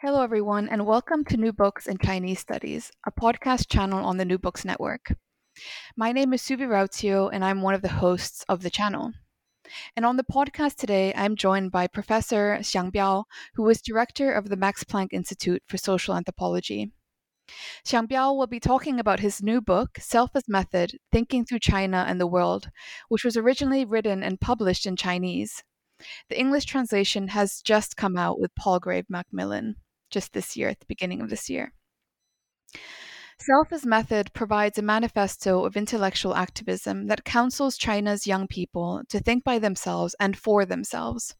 Hello, everyone, and welcome to New Books in Chinese Studies, a podcast channel on the New Books Network. My name is Suvi Rautio, and I'm one of the hosts of the channel. And on the podcast today, I'm joined by Professor Xiang Biao, who is director of the Max Planck Institute for Social Anthropology. Xiang Biao will be talking about his new book, Self as Method Thinking Through China and the World, which was originally written and published in Chinese. The English translation has just come out with Palgrave Macmillan just this year, at the beginning of this year. Self as Method provides a manifesto of intellectual activism that counsels China's young people to think by themselves and for themselves.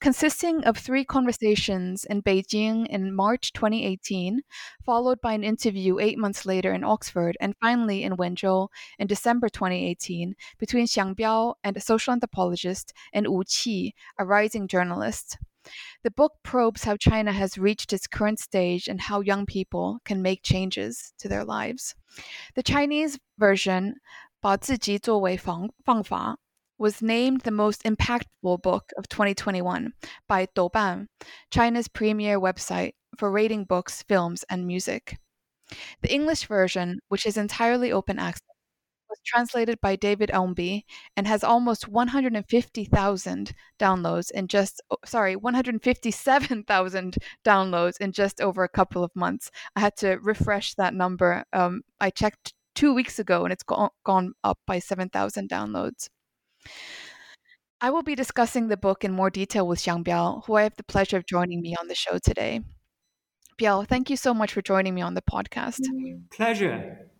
Consisting of three conversations in Beijing in March 2018, followed by an interview eight months later in Oxford, and finally in Wenzhou in December 2018 between Xiang Biao and a social anthropologist and Wu Qi, a rising journalist. The book probes how China has reached its current stage and how young people can make changes to their lives. The Chinese version, 把自己作为方法, was named the most impactful book of 2021 by Douban, China's premier website for rating books, films, and music. The English version, which is entirely open access, was translated by David Ownby and has almost 150,000 downloads in just oh, sorry 157,000 downloads in just over a couple of months. I had to refresh that number. Um, I checked two weeks ago and it's go- gone up by 7,000 downloads. I will be discussing the book in more detail with Xiang Biao, who I have the pleasure of joining me on the show today. Biao, thank you so much for joining me on the podcast. Pleasure.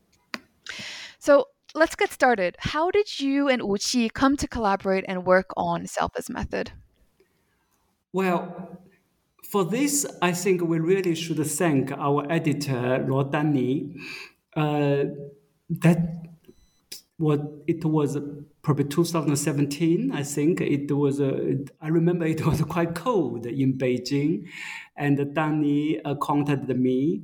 So, let's get started. How did you and Wu Qi come to collaborate and work on Self as Method? Well, for this, I think we really should thank our editor, Luo Danni. Uh, that what it was probably 2017 i think it was uh, i remember it was quite cold in beijing and danni uh, contacted me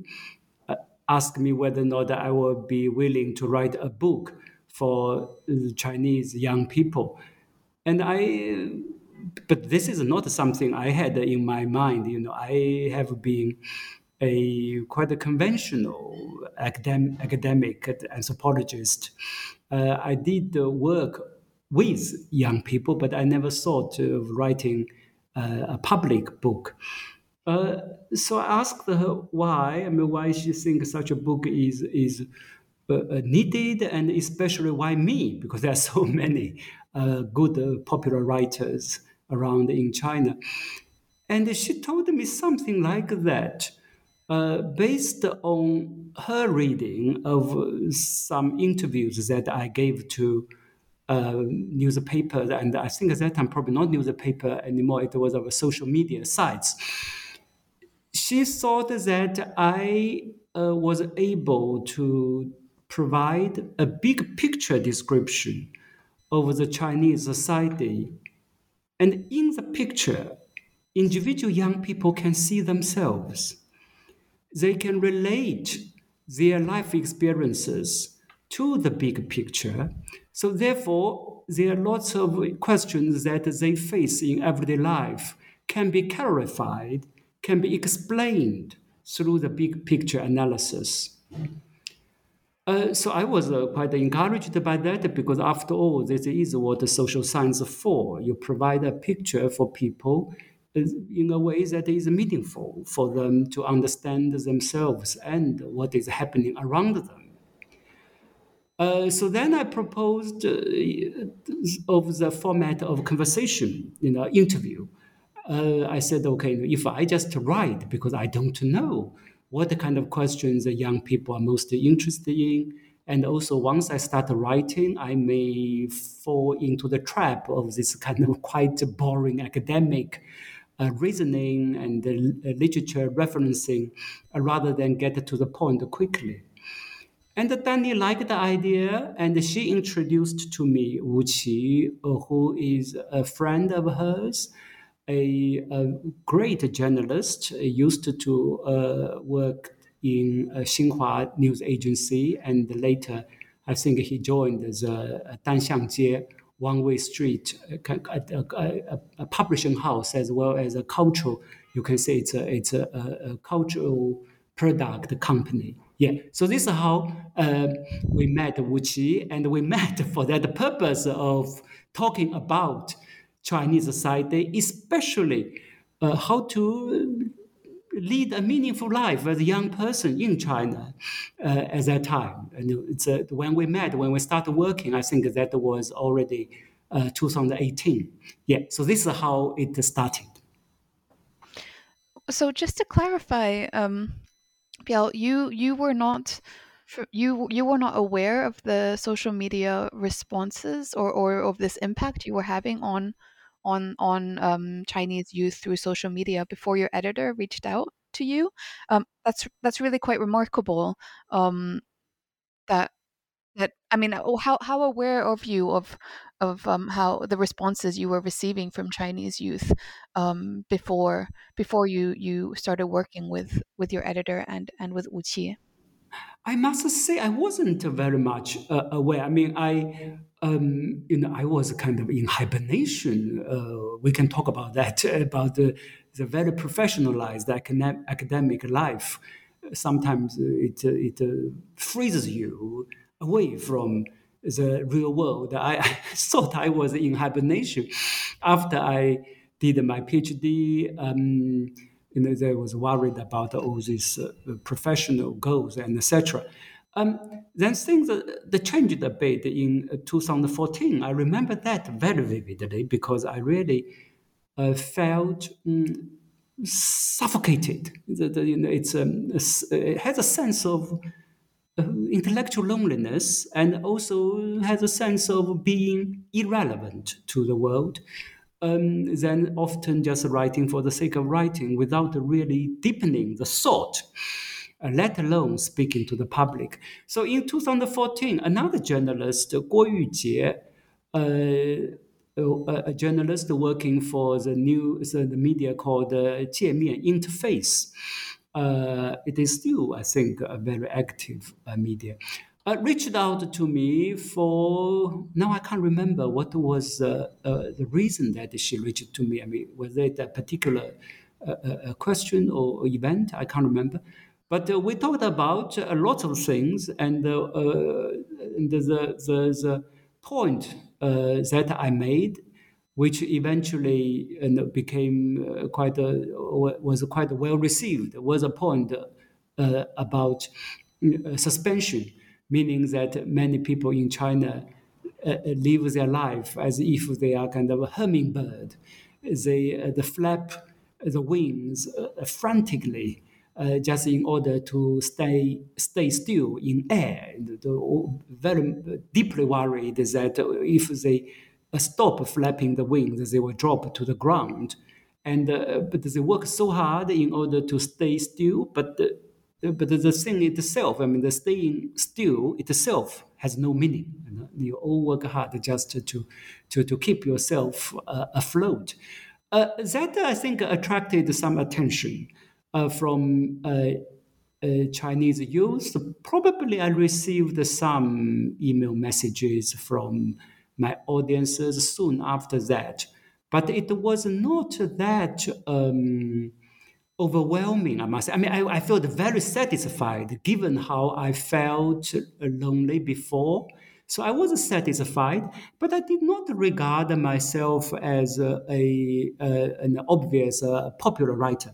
asked me whether or not I would be willing to write a book for Chinese young people. And I, but this is not something I had in my mind. You know, I have been a quite a conventional academic, academic anthropologist. Uh, I did work with young people, but I never thought of writing uh, a public book. Uh, so I asked her why. I mean, why she thinks such a book is is uh, uh, needed, and especially why me, because there are so many uh, good uh, popular writers around in China. And she told me something like that, uh, based on her reading of some interviews that I gave to newspapers, and I think at that time probably not newspaper anymore. It was of social media sites she thought that I uh, was able to provide a big picture description of the Chinese society. And in the picture, individual young people can see themselves. They can relate their life experiences to the big picture. So, therefore, there are lots of questions that they face in everyday life can be clarified can be explained through the big picture analysis. Uh, so I was uh, quite encouraged by that because, after all, this is what social science is for. You provide a picture for people in a way that is meaningful for them to understand themselves and what is happening around them. Uh, so then I proposed uh, of the format of conversation, you know, interview. Uh, I said, okay, if I just write because I don't know what kind of questions the young people are most interested in, and also once I start writing, I may fall into the trap of this kind of quite boring academic uh, reasoning and uh, literature referencing uh, rather than get to the point quickly. And Danni liked the idea, and she introduced to me Wu Qi, uh, who is a friend of hers, a, a great journalist, used to uh, work in Xinhua news agency, and later, I think he joined the Danxiangjie one way street, a, a, a, a, publishing house as well as a cultural. You can say it's a it's a, a cultural product company. Yeah. So this is how uh, we met Wu Qi, and we met for that purpose of talking about Chinese society, especially uh, how to lead a meaningful life as a young person in China uh, at that time. And uh, when we met, when we started working, I think that was already uh, 2018. Yeah, so this is how it started. So just to clarify, um, Biao, you you were not you you were not aware of the social media responses or, or of this impact you were having on on on um, Chinese youth through social media before your editor reached out to you. Um, that's that's really quite remarkable. Um, that that I mean, oh, how how aware of you of of um, how the responses you were receiving from Chinese youth um, before before you you started working with with your editor and and with Qi? I must say I wasn't very much uh, aware. I mean, I um, you know I was kind of in hibernation. Uh, we can talk about that about the the very professionalized academic life. Sometimes it it uh, freezes you away from the real world. I, I, thought I was in hibernation after I did my PhD. Um, you know, they was worried about all these uh, professional goals and etc. Um, then things uh, changed a bit in uh, 2014. I remember that very vividly because I really uh, felt um, suffocated. The, the, you know, it's um, it has a sense of uh, intellectual loneliness and also has a sense of being irrelevant to the world um, than often just writing for the sake of writing without really deepening the thought, uh, let alone speaking to the public. So in 2014, another journalist, Guo Yujie, uh, a journalist working for the new the media called uh, Interface. Uh, it is still, I think, a very active uh, media uh, reached out to me for now I can't remember what was uh, uh, the reason that she reached to me. I mean, was it a particular uh, uh, question or event? I can't remember. But uh, we talked about a lot of things, and, and the, the, the point that I made, which eventually became quite a, was quite well received, was a point about suspension meaning that many people in China uh, uh, live their life as if they are kind of a hummingbird. They, uh, they flap the wings uh, frantically uh, just in order to stay stay still in air. The, very deeply worried that if they uh, stop flapping the wings, they will drop to the ground. And but they work so hard in order to stay still, but but the thing itself, I mean, the staying still itself has no meaning. You, know? you all work hard just to to to keep yourself uh, afloat. Uh, that I think attracted some attention uh, from uh, uh, Chinese youth. Probably I received some email messages from my audiences soon after that, but it was not that. Um, overwhelming, I must say. I mean, I, I felt very satisfied given how I felt lonely before. So I was satisfied, but I did not regard myself as a, a, a an obvious uh, popular writer.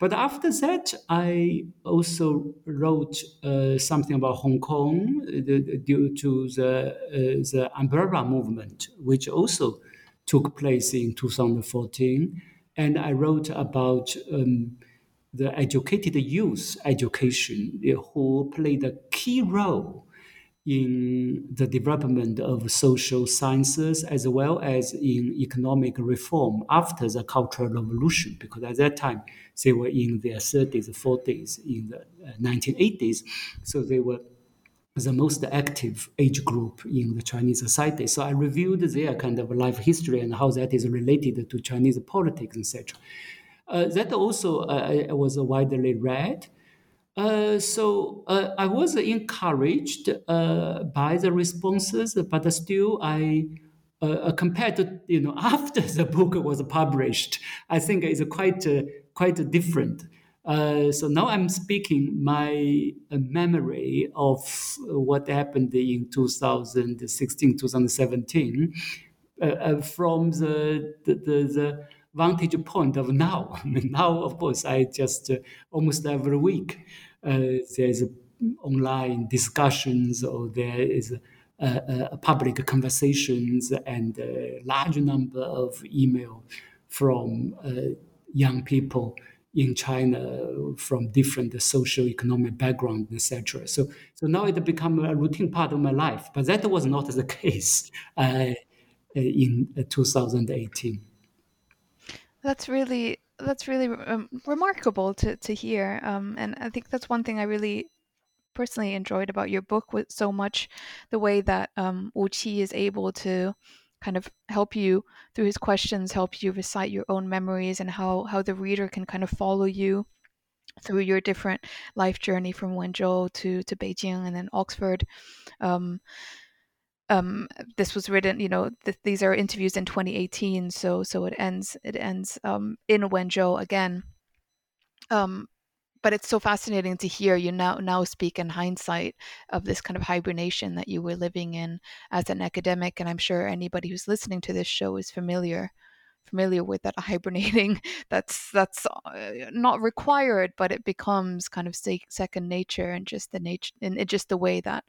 But after that, I also wrote uh, something about Hong Kong uh, due to the, uh, the umbrella movement, which also took place in 2014. And I wrote about um, the educated youth education, who played a key role in the development of social sciences as well as in economic reform after the Cultural Revolution, because at that time they were in their 30s, 40s, in the 1980s. Uh, so they were the most active age group in the Chinese society. So I reviewed their kind of life history and how that is related to Chinese politics, etc. Uh, that also uh, was widely read. Uh, so uh, I was encouraged uh, by the responses, but still I. Uh, compared to you know after the book was published, I think it's quite quite different. So now I'm speaking my memory of what happened in 2016, 2017 from the, the, the, vantage point of now. Now, of course, I just uh, almost every week uh, there's online discussions or there is public conversations and a large number of email from uh, young people in China from different social economic background, etc. So, so now it become a routine part of my life. But that was not the case uh, in 2018. That's really that's really um, remarkable to to hear, um, and I think that's one thing I really personally enjoyed about your book with so much the way that um, Wu Qi is able to kind of help you through his questions, help you recite your own memories, and how how the reader can kind of follow you through your different life journey from Wenzhou to to Beijing and then Oxford. Um, um, this was written, you know, th- these are interviews in 2018, so so it ends it ends um, in Wenzhou again. Um, but it's so fascinating to hear you now now speak in hindsight of this kind of hibernation that you were living in as an academic, and I'm sure anybody who's listening to this show is familiar familiar with that hibernating. That's that's uh, not required but it becomes kind of second nature and just the nature and just the way that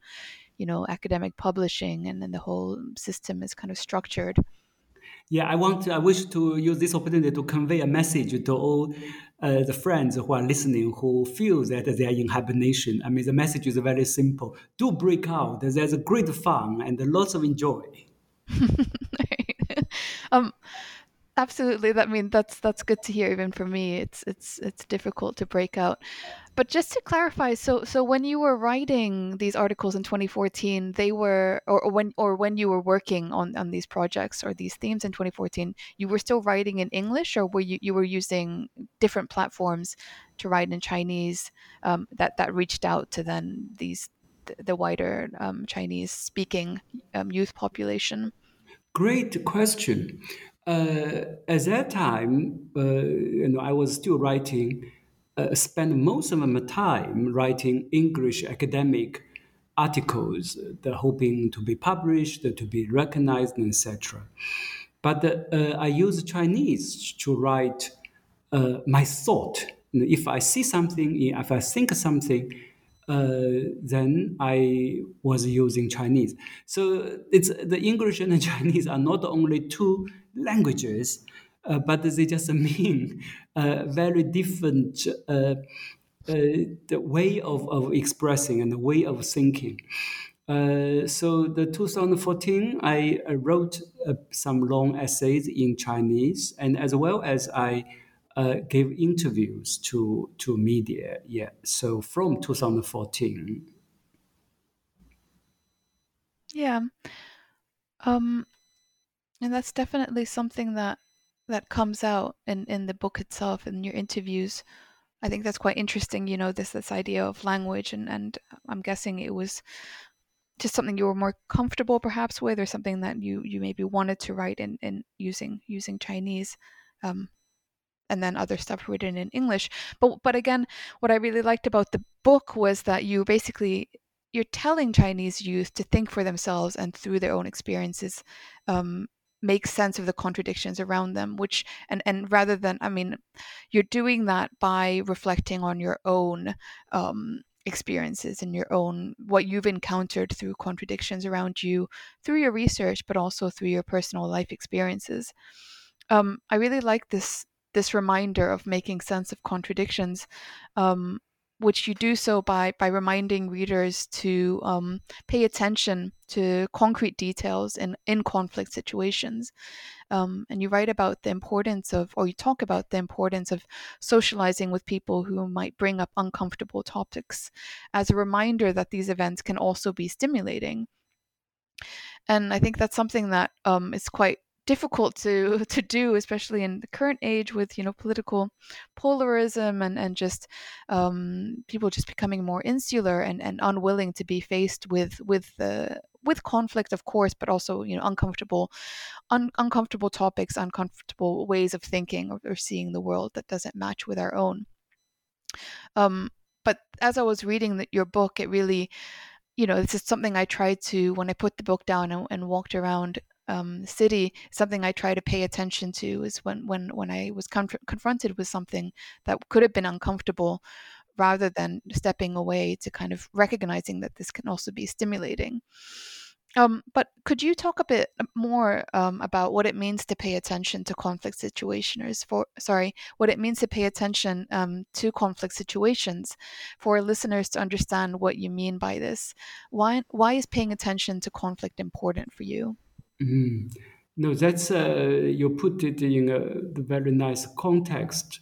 you know academic publishing and then the whole system is kind of structured yeah i want to, i wish to use this opportunity to convey a message to all uh, the friends who are listening who feel that they are in hibernation. I mean the message is very simple. Do break out. There's a great fun and lots of enjoy. Um absolutely i mean that's that's good to hear even for me it's it's it's difficult to break out. But just to clarify so so when you were writing these articles in 2014 they were or, or when or when you were working on on these projects or these themes in 2014 you were still writing in english or were you you were using different platforms to write in chinese um, that that reached out to then these the wider um, chinese speaking um, youth population? Great question at that time, uh, you know, I was still writing, uh, spent most of my time writing English academic articles, uh, hoping to be published, to be recognized, etc. But uh, I use Chinese to write uh, my thought. If I see something, if I think something, uh, then I was using Chinese. So it's the English and the Chinese are not only two languages, uh, but they just mean a very different uh, uh, the way of, of expressing and the way of thinking. Uh, so the 2014, I wrote some long essays in Chinese, and as well as I uh, gave interviews to to media. Yeah, so from 2014. Yeah, um, and that's definitely something that that comes out in in the book itself in your interviews. I think that's quite interesting. You know, this this idea of language, and and I'm guessing it was just something you were more comfortable perhaps with, or something that you you maybe wanted to write in in using using Chinese. Um, and then other stuff written in English. But but again, what I really liked about the book was that you basically you're telling Chinese youth to think for themselves and through their own experiences um, make sense of the contradictions around them which and and rather than i mean you're doing that by reflecting on your own um, experiences and your own what you've encountered through contradictions around you through your research but also through your personal life experiences. Um, i really like this this reminder of making sense of contradictions. Um, which you do so by by reminding readers to um, pay attention to concrete details in in conflict situations. Um, and you write about the importance of, or you talk about the importance of socializing with people who might bring up uncomfortable topics, as a reminder that these events can also be stimulating. And I think that's something that um, is quite difficult to to do, especially in the current age with you know political polarism and and just um, people just becoming more insular and, and unwilling to be faced with with the with conflict, of course, but also you know uncomfortable, un- uncomfortable topics, uncomfortable ways of thinking or, or, seeing the world that doesn't match with our own. Um, but as I was reading the, your book, it really you know, this is something I tried to when I put the book down and, and walked around um, city, something I try to pay attention to is when when when I was confronted with something that could have been uncomfortable, rather than stepping away to kind of recognizing that this can also be stimulating. Um, but could you talk a bit more um, about what it means to pay attention to conflict situations? For sorry, what it means to pay attention um, to conflict situations for listeners to understand what you mean by this. Why why is paying attention to conflict important for you? Mm. No, that's uh, you put it in a very nice context.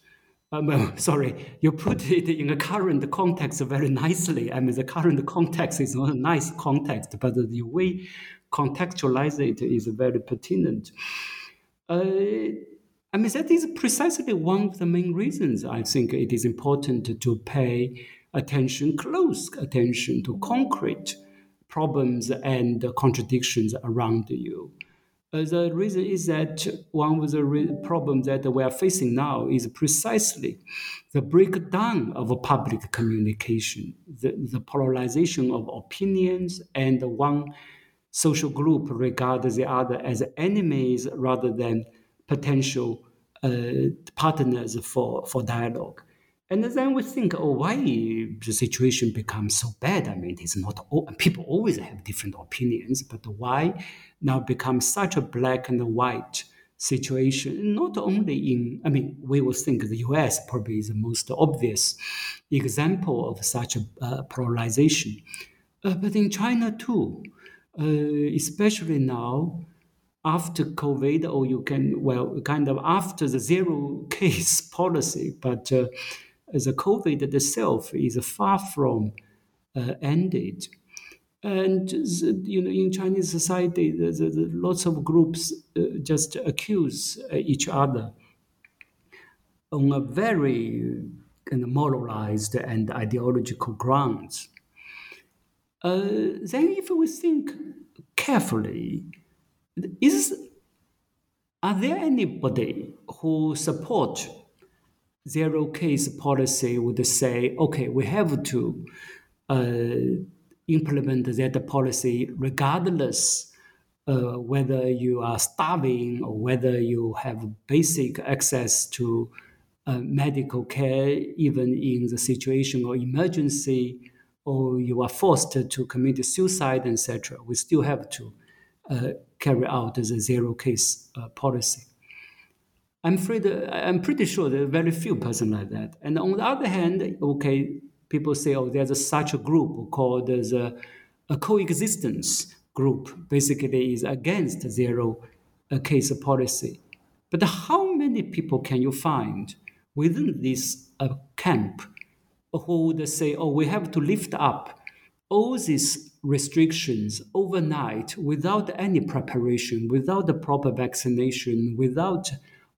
Um, sorry, you put it in a current context very nicely. I mean, the current context is not a nice context, but the way contextualize it is very pertinent. Uh, I mean, that is precisely one of the main reasons I think it is important to pay attention, close attention to concrete problems and contradictions around you. Uh, the reason is that one of the re- problems that we are facing now is precisely the breakdown of public communication, the, the polarization of opinions, and one social group regards the other as enemies rather than potential uh, partners for, for dialogue. And then we think, oh, why the situation becomes so bad? I mean, it's not all, people always have different opinions, but why now becomes such a black and white situation? Not only in, I mean, we will think the U.S. probably is the most obvious example of such a uh, polarization, uh, but in China too, uh, especially now after COVID, or you can, well, kind of after the zero case policy, but uh, the COVID itself is far from uh, ended. And you know, in Chinese society, the lots of groups uh, just accuse uh, each other on a very kind of moralized and ideological grounds. Uh, then, if we think carefully, is are there anybody who support zero case policy would say, okay, we have to uh, implement that policy regardless uh, whether you are starving or whether you have basic access to uh, medical care, even in the situation of emergency, or you are forced to commit suicide, etc. We still have to uh, carry out the zero case uh, policy. I'm afraid I'm pretty sure there are very few persons like that. And on the other hand, okay, people say, oh, there's a, such a group called the a coexistence group. Basically, is against zero uh, case policy. But how many people can you find within this uh, camp who would say, oh, we have to lift up all these restrictions overnight without any preparation, without the proper vaccination, without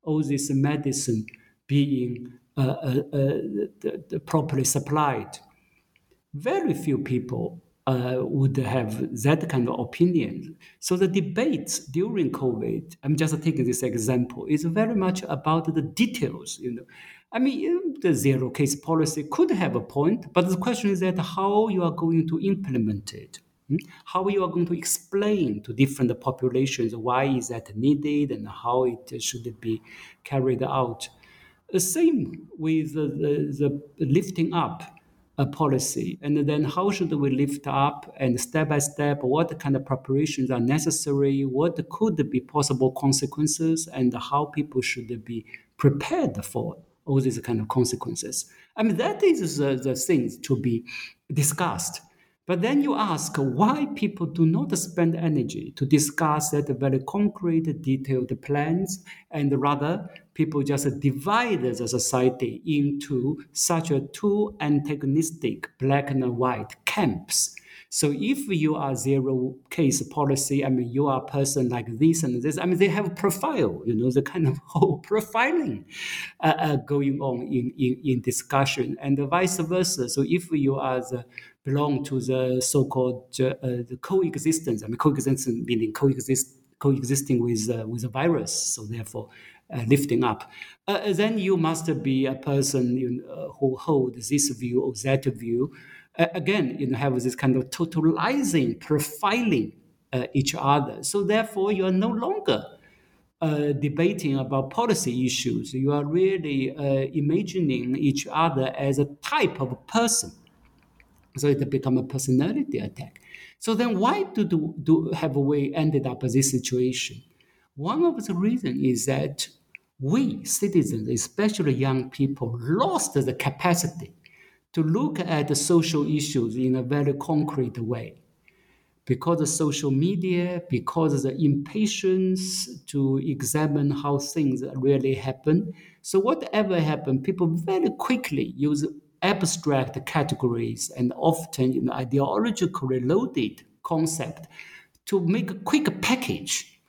all this medicine being uh, uh, uh, properly supplied. Very few people uh, would have that kind of opinion. So the debates during COVID, I'm just taking this example, is very much about the details. You know, I mean, the zero case policy could have a point, but the question is that how you are going to implement it. Hmm? How you are going to explain to different populations why is that needed and how it should be carried out. The same with the, the, lifting up a policy, and then how should we lift up and step by step what kind of preparations are necessary, what could be possible consequences, and how people should be prepared for all these kind of consequences. I mean, that is the, the thing to be discussed. But then you ask why people do not spend energy to discuss that very concrete, detailed plans, and rather people just divide the society into such a two antagonistic black and white camps so if you are zero case policy, I mean, you are a person like this and this, I mean, they have profile, you know, the kind of whole profiling uh, uh, going on in, in, in discussion and vice versa. So if you are the belong to the so-called uh, the coexistence, I mean, coexistence meaning coexist coexisting with uh, with a virus, so therefore uh, lifting up, uh, then you must be a person you know, who holds this view or that view again, you know, have this kind of totalizing, profiling uh, each other. So therefore, you are no longer uh, debating about policy issues. You are really uh, imagining each other as a type of person. So it become a personality attack. So then, why do, do, do have we ended up in this situation? One of the reasons is that we citizens, especially young people, lost the capacity to look at the social issues in a very concrete way. Because of social media, because of the impatience to examine how things really happen. So, whatever happened, people very quickly use abstract categories and often you know, ideologically loaded concept to make a quick package.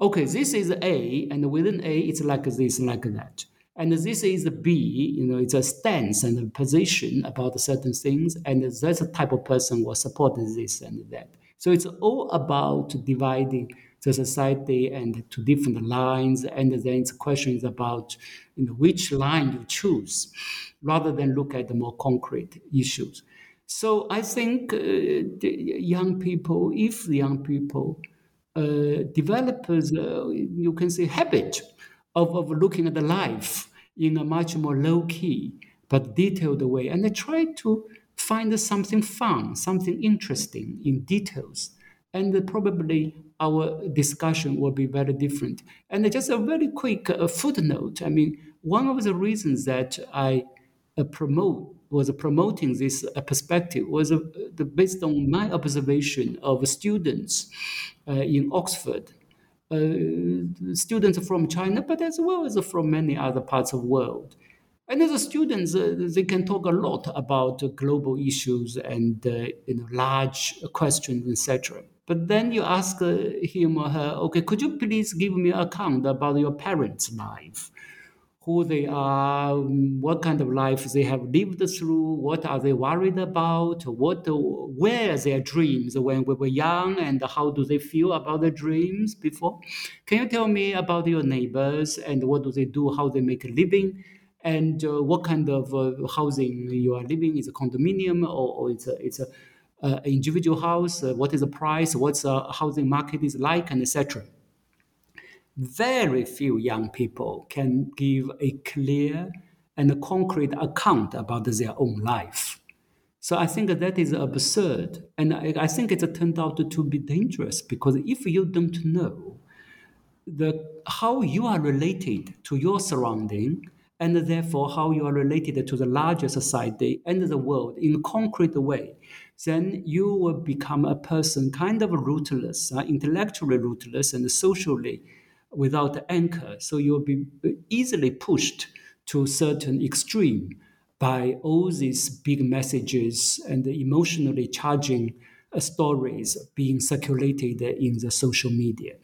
Okay, this is A, and within A, it's like this, like that. And this is B, you know, it's a stance and a position about certain things. And that's the type of person will support this and that. So it's all about dividing the society and to different lines. And then questions about you know, which line you choose rather than look at the more concrete issues. So I think uh, young people, if the young people uh, develop, uh, you can say, habit of, of looking at the life in a much more low key but detailed way. And they try to find something fun, something interesting in details. And probably our discussion will be very different. And just a very quick uh, footnote. I mean, one of the reasons that I uh, promote was promoting this uh, perspective was uh, based on my observation of students uh, in Oxford uh, students from China, but as well as from many other parts of the world. And as students, uh, they can talk a lot about global issues and uh, you know, large questions, etc. But then you ask uh, him or her, okay, could you please give me an account about your parents' life? Who they are, what kind of life they have lived through, what are they worried about, what where their dreams when we were young, and how do they feel about their dreams before. Can you tell me about your neighbors and what do they do, how they make a living? And uh, what kind of uh, housing you are living? Is a condominium or, or it's a it's a uh, individual house? Uh, what is the price? What's the housing market is like, and etc very few young people can give a clear and a concrete account about their own life. So I think that is absurd. And I, I think it turned out to be dangerous because if you don't know the, how you are related to your surrounding, and therefore how you are related to the larger society and the world in a concrete way, then you will become a person kind of rootless, uh, intellectually rootless, and socially without the anchor. So you'll be easily pushed to certain extreme by all these big messages and emotionally charging uh, stories being circulated in the social media.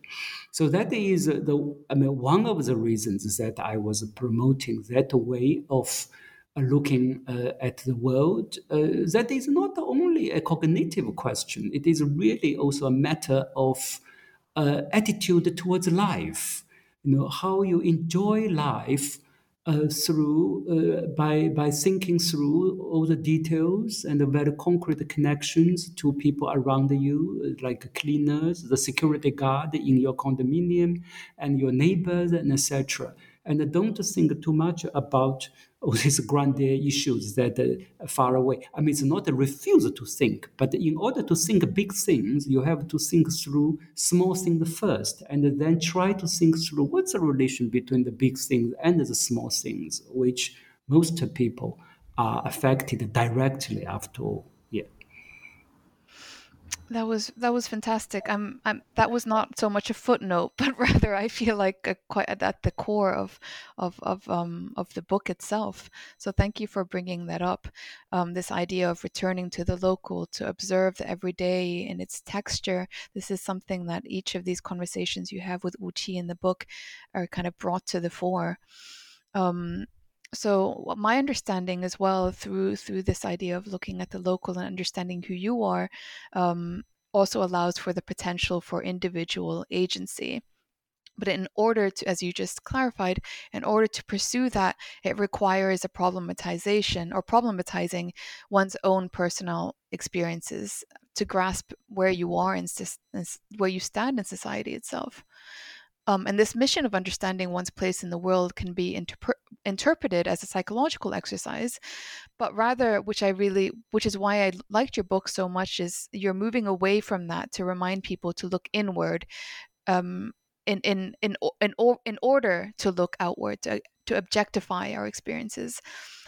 So that is the I mean one of the reasons that I was promoting that way of uh, looking uh, at the world. Uh, that is not only a cognitive question; it is really also a matter of uh, attitude towards life. You know how you enjoy life uh, through uh, by by thinking through all the details and the very concrete connections to people around you, like cleaners, the security guard in your condominium, and your neighbors, and etc. And don't think too much about all these grand issues that are far away. I mean, it's not a refusal to think, but in order to think big things, you have to think through small things first, and then try to think through what's the relation between the big things and the small things, which most people are affected directly after all. That was that was fantastic. I'm, I'm that was not so much a footnote, but rather I feel like a, quite at the core of of of um of the book itself. So thank you for bringing that up. Um, this idea of returning to the local to observe the everyday in its texture. This is something that each of these conversations you have with Qi in the book are kind of brought to the fore. Um, so my understanding as well through through this idea of looking at the local and understanding who you are um, also allows for the potential for individual agency. But in order to as you just clarified in order to pursue that it requires a problematization or problematizing one's own personal experiences to grasp where you are and where you stand in society itself um, and this mission of understanding one's place in the world can be interpre- interpreted as a psychological exercise, but rather, which I really, which is why I liked your book so much, is you're moving away from that to remind people to look inward, um, in in in in, in order to look outward, to, to objectify our experiences.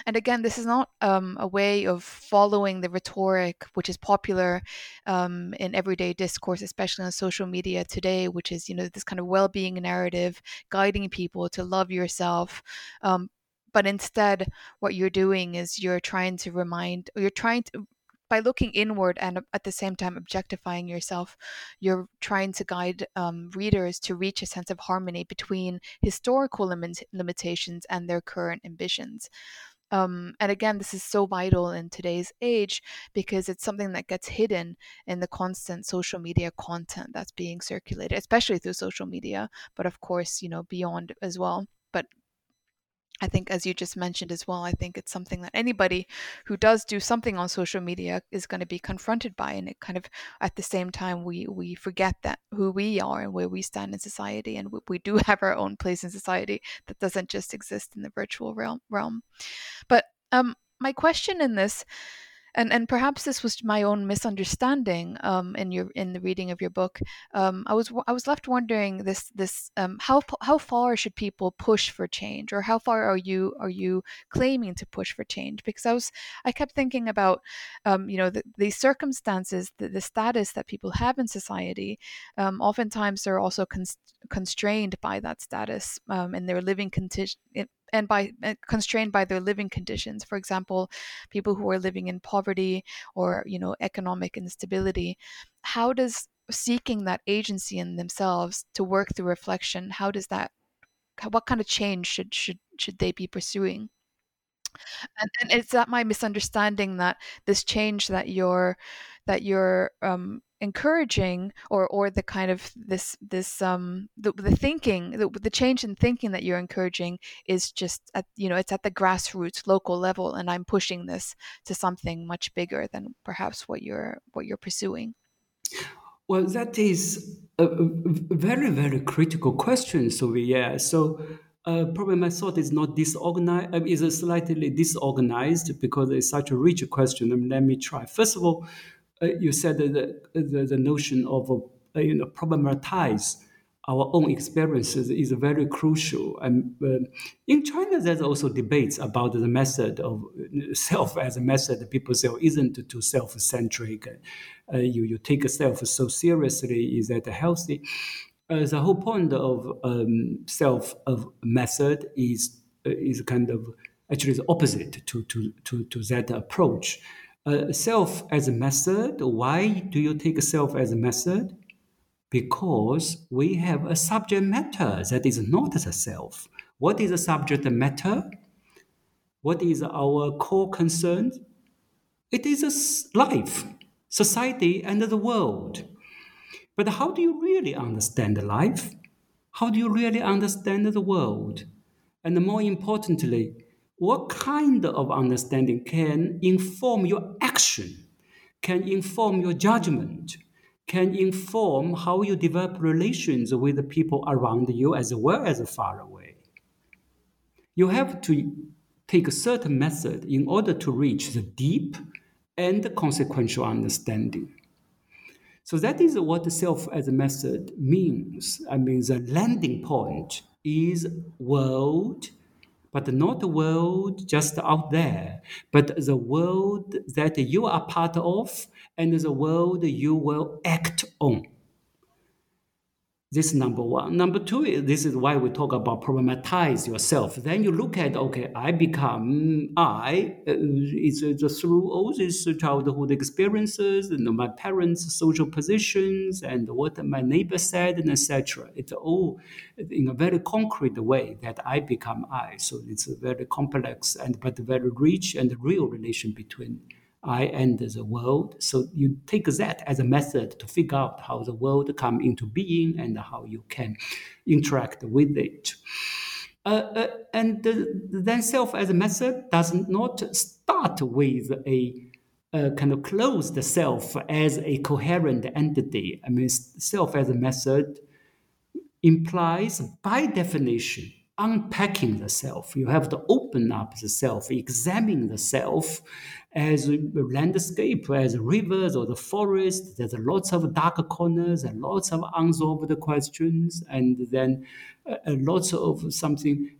And again, this is not um, a way of following the rhetoric which is popular um, in everyday discourse, especially on social media today, which is you know this kind of well-being narrative guiding people to love yourself. Um, but instead, what you're doing is you're trying to remind, you're trying to by looking inward and at the same time objectifying yourself, you're trying to guide um, readers to reach a sense of harmony between historical limit- limitations and their current ambitions. Um, and again, this is so vital in today's age because it's something that gets hidden in the constant social media content that's being circulated, especially through social media, but of course, you know, beyond as well. But I think, as you just mentioned as well, I think it's something that anybody who does do something on social media is going to be confronted by, and it kind of, at the same time, we we forget that who we are and where we stand in society, and we, we do have our own place in society that doesn't just exist in the virtual realm. realm. But um, my question in this and and perhaps this was my own misunderstanding um, in your in the reading of your book. Um, I was I was left wondering this this um, how how far should people push for change, or how far are you are you claiming to push for change? Because I was I kept thinking about um, you know the, the circumstances, the, the status that people have in society. Um, oftentimes, they're also constrained by that status um, and their living condition and by uh, constrained by their living conditions. For example people who are living in poverty or you know economic instability. How does seeking that agency in themselves to work through reflection how does that what kind of change should should should they be pursuing? And, and it's that my misunderstanding that this change that you're that you're um, encouraging or or the kind of this this um the, the thinking the, the change in thinking that you're encouraging is just at you know it's at the grassroots local level and i'm pushing this to something much bigger than perhaps what you're what you're pursuing well that is a, very very critical question so yeah so uh, probably my thought is not disorganized, uh, is slightly disorganized because it's such a rich question. Let me try. First of all, you said the, the, the notion of uh, you know problematize our own experiences is very crucial. And uh, in China, there's also debates about the method of uh, self as a method. People say oh, isn't too self-centric. Uh, you you take self so seriously. Is that healthy? Uh, the whole point of um, self of method is uh, is kind of actually the opposite to to to, to that approach uh, self as a method. Why do you take self as a method? Because we have a subject matter that is not the self. What is a subject matter? What is our core concern? It is a life, society, and the world. But how do you really understand life? How do you really understand the world? And more importantly, what kind of understanding can inform your action, can inform your judgment, can inform how you develop relations with the people around you as well as far away. You have to take a certain method in order to reach the deep and consequential understanding. So that is what the self as a method means. I mean, the landing point is world, but not the world just out there, but the world that you are part of and the world you will act on. This is number one. Number two, this is why we talk about problematize yourself. Then you look at, okay, I become I. Uh, it's, it's through all these childhood experiences and my parents' social positions and what my neighbor said and etc. It's all in a very concrete way that I become I. So it's a very complex and but very rich and real relation between I and the world. So you take that as a method to figure out how the world come into being and how you can interact with it. Uh, uh, and then self as a method does not start with a, a, kind of closed self as a coherent entity. I mean, self as a method implies, by definition, unpacking the self. You have to open up the self, examine the self as a landscape, as rivers or the forest. There's lots of dark corners and lots of unsolved questions, and then uh, lots of something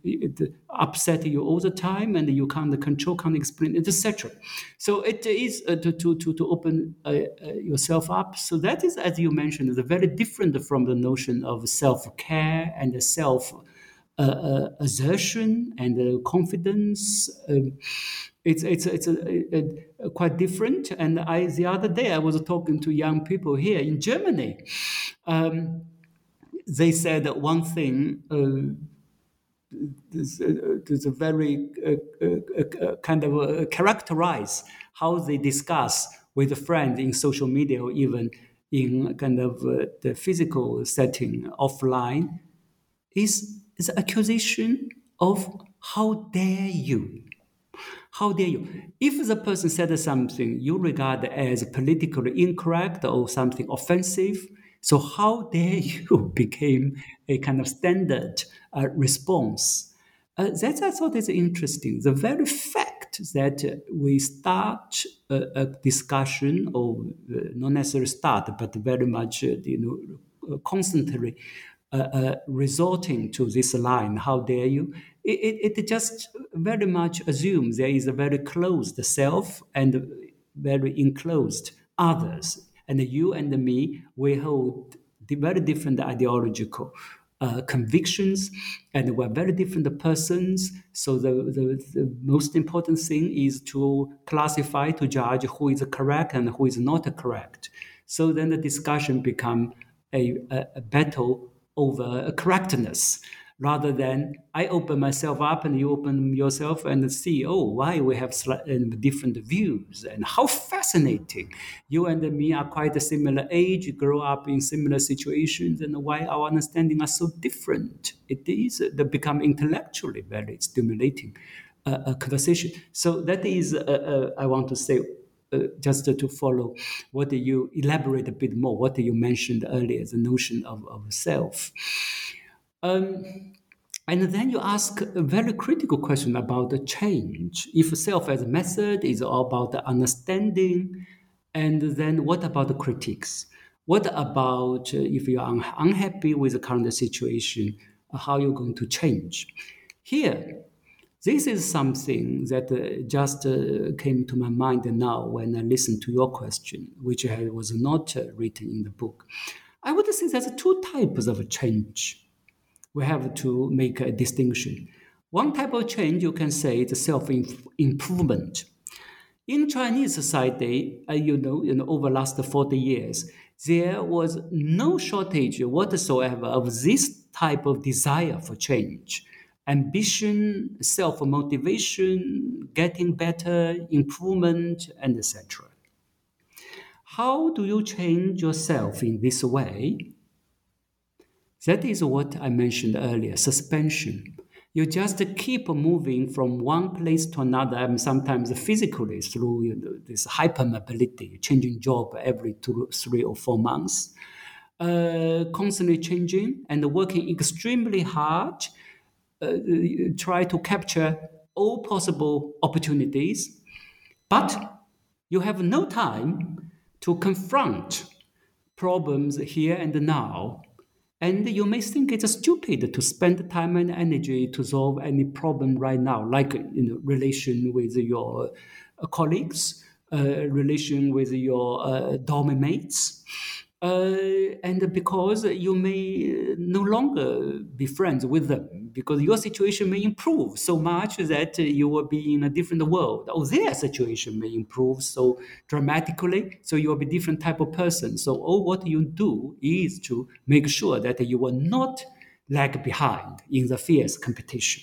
upset you all the time, and you can't control, can't explain, etc. So it is uh, to, to, to open uh, uh, yourself up. So that is, as you mentioned, is very different from the notion of self care and self uh, uh, assertion and uh, confidence. Um, it's it's it's a, a, a quite different. And I the other day I was talking to young people here in Germany. Um, they said that one thing. Uh, there's, uh, a very uh, kind of characterize how they discuss with a friend in social media or even in kind of the physical setting offline is is accusation of how dare you. How dare you? If the person said something you regard as politically incorrect or something offensive, so how dare you became a kind of standard uh, response? Uh, that I thought is interesting. The very fact that we start a, a discussion, or uh, not necessarily start, but very much uh, you know constantly resorting to this line, how dare you? It, it, it, just very much assumes there is a very closed self and very enclosed others. And you and me, we hold very different ideological uh, convictions and we're very different persons. So the, the, the, most important thing is to classify, to judge who is correct and who is not correct. So then the discussion become a, a, a battle over correctness rather than I open myself up and you open yourself and see, oh, why we have different views and how fascinating. You and me are quite a similar age, grow up in similar situations, and why our understanding are so different. It is they become intellectually very stimulating uh, a conversation. So that is, uh, uh, I want to say, just to follow what do you elaborate a bit more, what you mentioned earlier, the notion of, of self. Um, and then you ask a very critical question about the change. If self as a method is all about the understanding, and then what about the critiques? What about uh, if you are un- unhappy with the current situation, how you're going to change? Here, this is something that uh, just uh, came to my mind now when I listened to your question, which was not uh, written in the book. I would say there's two types of change. We have to make a distinction. One type of change you can say is self improvement. In Chinese society, uh, you know, know, over the last 40 years, there was no shortage whatsoever of this type of desire for change ambition, self motivation, getting better, improvement, and etc. How do you change yourself in this way? That is what I mentioned earlier suspension. You just keep moving from one place to another, and sometimes physically through you know, this hypermobility, changing job every two, three or four months, uh, constantly changing and working extremely hard, try to capture all possible opportunities, but you have no time to confront problems here and now and you may think it's stupid to spend time and energy to solve any problem right now, like in know, relation with your uh, colleagues, uh, relation with your uh, dorm mates. Uh, and because you may no longer be friends with them because your situation may improve so much that you will be in a different world or their situation may improve so dramatically so you will be different type of person. So all what you do is to make sure that you will not lag behind in the fierce competition.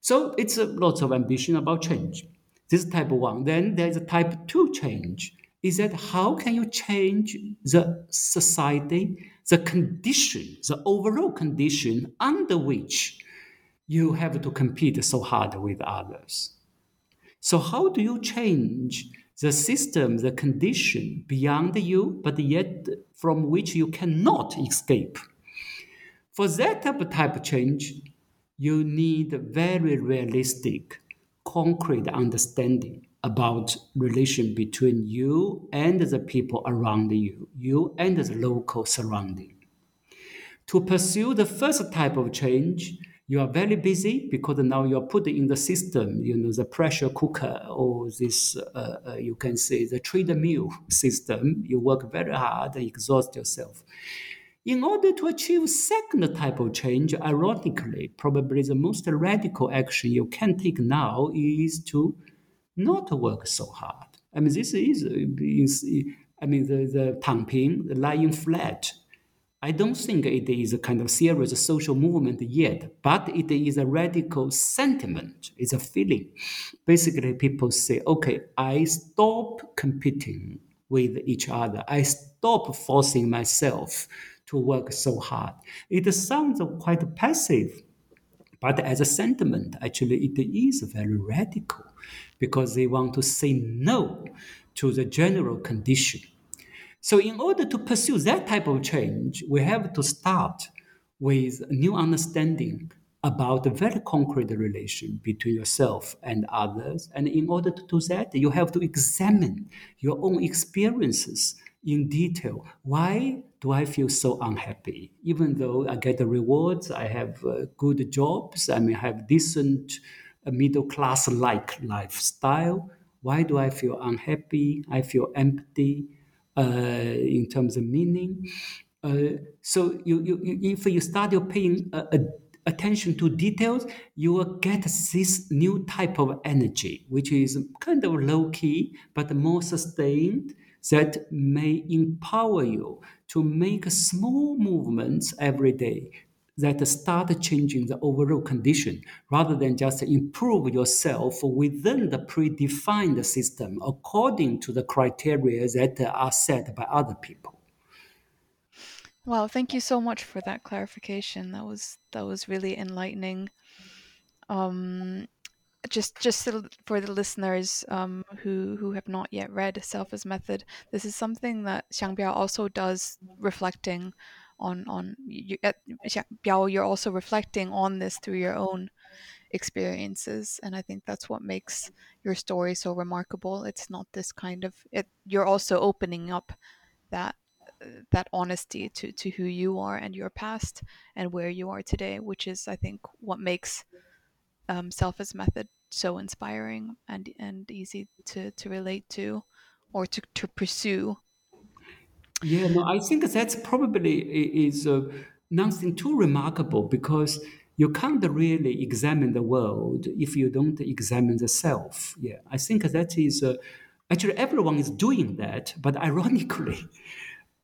So it's a lots of ambition about change. This type one. Then there's a type two change is that how can you change the society, the condition, the overall condition under which you have to compete so hard with others? So, how do you change the system, the condition beyond you, but yet from which you cannot escape? For that type of change, you need very realistic, concrete understanding about relation between you and the people around you, you and the local surrounding. To pursue the first type of change, you are very busy because now you are put in the system, you know, the pressure cooker or this, uh, uh, you can say the treadmill system. You work very hard and exhaust yourself. In order to achieve second type of change, ironically, probably the most radical action you can take now is to not work so hard. I mean, this is, uh, is I mean, the, the Tangping, the lying flat. I don't think it is a kind of serious social movement yet, but it is a radical sentiment. It's a feeling. Basically, people say, okay, I stop competing with each other. I stop forcing myself to work so hard. It sounds quite passive, but as a sentiment, actually, it is very radical because they want to say no to the general condition. So, in order to pursue that type of change, we have to start with a new understanding about the very concrete relation between yourself and others. And in order to do that, you have to examine your own experiences in detail. Why do I feel so unhappy? Even though I get the rewards, I have uh, good jobs, I may have decent a middle class like lifestyle. Why do I feel unhappy? I feel empty uh, in terms of meaning. Uh, so you, you, you, if you start paying uh, attention to details, you will get this new type of energy, which is kind of low key but more sustained, that may empower you to make small movements every day that start changing the overall condition rather than just improve yourself within the predefined system according to the criteria that are set by other people. Wow, thank you so much for that clarification. That was that was really enlightening. Um, just just for the listeners um, who who have not yet read Self as Method, this is something that Xiangbiao also does, reflecting on on you, Biao, you're also reflecting on this through your own experiences and i think that's what makes your story so remarkable. It's not this kind of it you're also opening up that that honesty to to who you are and your past and where you are today which is i think what makes um, self as method so inspiring and and easy to to relate to or to, to pursue yeah, no, I think that's probably is uh, nothing too remarkable because you can't really examine the world if you don't examine the self. Yeah, I think that is uh, actually everyone is doing that, but ironically,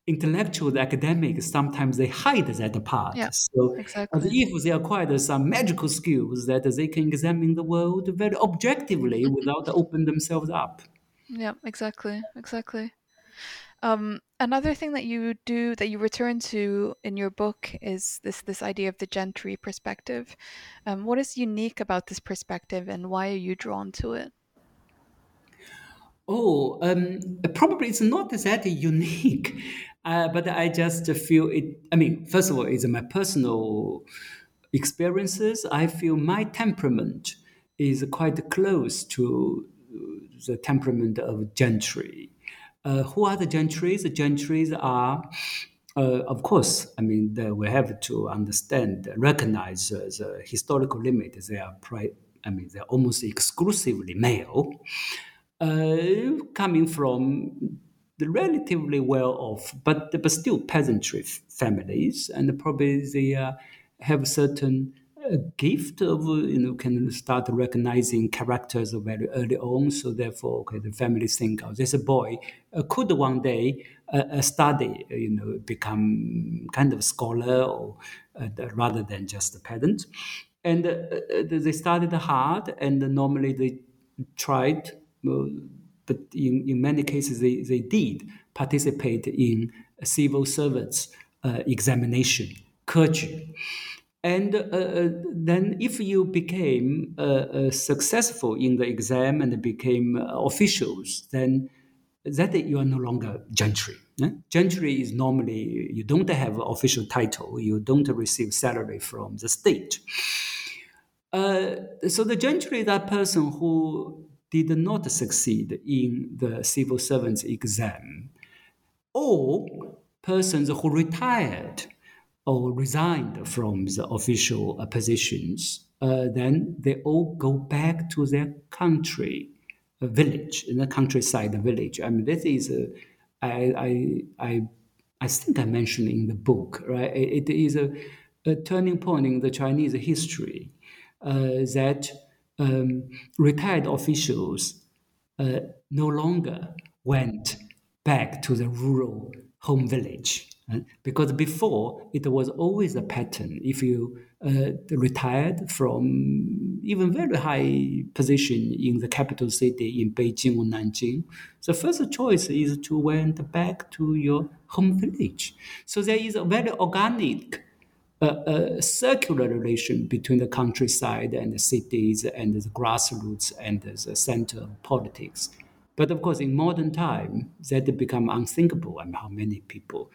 intellectual academics sometimes they hide that part. Yeah, so exactly. if they acquired some magical skills that they can examine the world very objectively mm-hmm. without opening themselves up. Yeah, exactly, exactly. Um, another thing that you do that you return to in your book is this this idea of the gentry perspective. Um, what is unique about this perspective, and why are you drawn to it? Oh, um, probably it's not that unique, uh, but I just feel it. I mean, first of all, it's my personal experiences. I feel my temperament is quite close to the temperament of gentry. Uh, who are the gentries? The gentries are, uh, of course, I mean, the, we have to understand, recognize uh, the historical limit. They are, pri- I mean, they're almost exclusively male, uh, coming from the relatively well off, but, but still peasantry families, and probably they uh, have certain a gift of you know can start recognizing characters very early on. So therefore, okay, the family think, oh, this boy uh, could one day uh, study, you know, become kind of scholar or uh, rather than just a pedant. And uh, uh, they studied hard, and normally they tried, but in, in many cases they, they did participate in civil servants uh, examination, 科举. And uh, uh, then, if you became uh, uh, successful in the exam and became uh, officials, then that you are no longer gentry. Eh? Gentry is normally you don't have official title, you don't receive salary from the state. so the gentry that person who did not succeed in the civil servants exam, or persons who retired or resigned from the official uh, positions, uh, then they all go back to their country village, in the countryside village. I mean, this is, uh, I, I, I, I think I mentioned in the book, right? it, it is a, a, turning point in the Chinese history uh, that um, retired officials uh, no longer went back to the rural home village because before it was always a pattern. If you uh, retired from even very high position in the capital city in Beijing or Nanjing, the first choice is to went back to your home village. So there is a very organic uh, uh, circular relation between the countryside and the cities and the grassroots and the center of politics. But of course, in modern time, that become unthinkable. I mean, how many people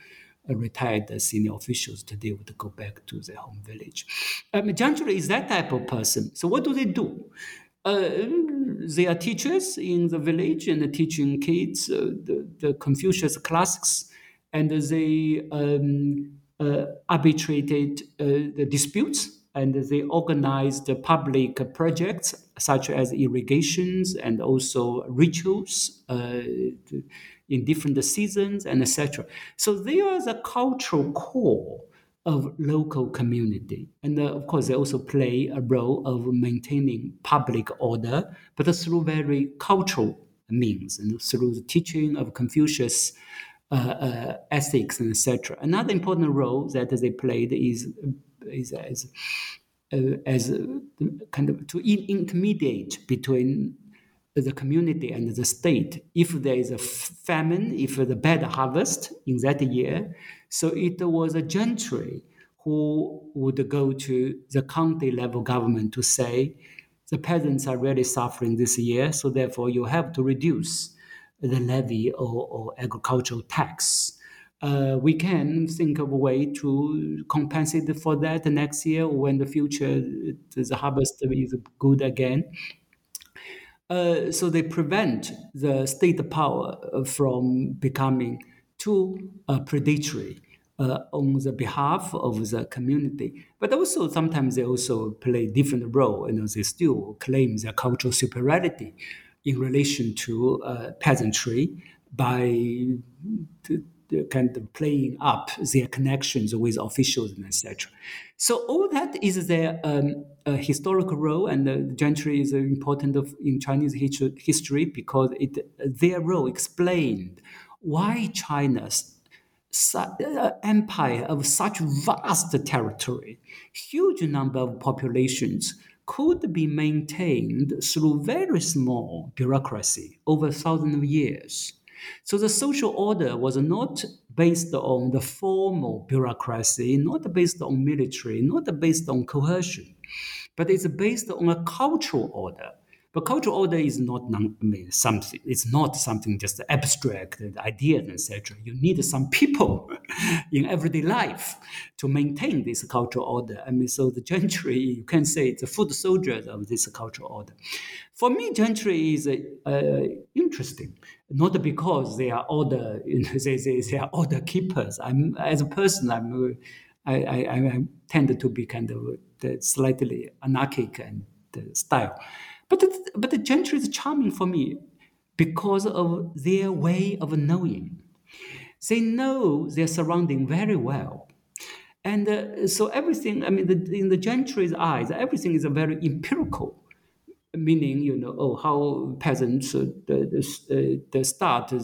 retired senior officials today would go back to their home village. Um, Gentry is that type of person. So what do they do? Uh, they are teachers in the village and teaching kids uh, the, the, Confucius classics, and they um, uh, arbitrated uh, the disputes and they organized public projects such as irrigations and also rituals uh, in different seasons and etc. So they are the cultural core of local community. And uh, of course, they also play a role of maintaining public order, but through very cultural means and through the teaching of Confucius uh, uh, ethics and etc. Another important role that they played is, is as, uh, as kind of to intermediate between the community and the state. If there is a famine, if the bad harvest in that year, so it was a gentry who would go to the county level government to say, the peasants are really suffering this year, so therefore you have to reduce the levy or, or agricultural tax. Uh, we can think of a way to compensate for that next year when the future the harvest is good again. Uh, so they prevent the state power uh, from becoming too uh, predatory uh, on the behalf of the community. But also sometimes they also play different role. You know, they still claim their cultural superiority in relation to uh, peasantry by kind of playing up their connections with officials and etc. So all that is their um, historical role, and the gentry is important of, in Chinese history because it their role explained why China's uh, empire of such vast territory, huge number of populations could be maintained through very small bureaucracy over thousands of years So the social order was not based on the formal bureaucracy, not based on military, not based on coercion, but it's based on a cultural order but cultural order is not something. It's not something just abstract ideas, etc. You need some people in everyday life to maintain this cultural order. I mean, so the gentry, you can say, the foot soldiers of this cultural order. For me, gentry is uh, interesting, not because they are order, you know, they, they, they are order keepers. I'm as a person, I'm, I, I, I tend to be kind of slightly anarchic and style. But but the gentry is charming for me because of their way of knowing. They know their surrounding very well. And uh, so everything, I mean, the, in the gentry's eyes, everything is a very empirical, meaning, you know, oh, how peasants uh, the, the, uh, start the,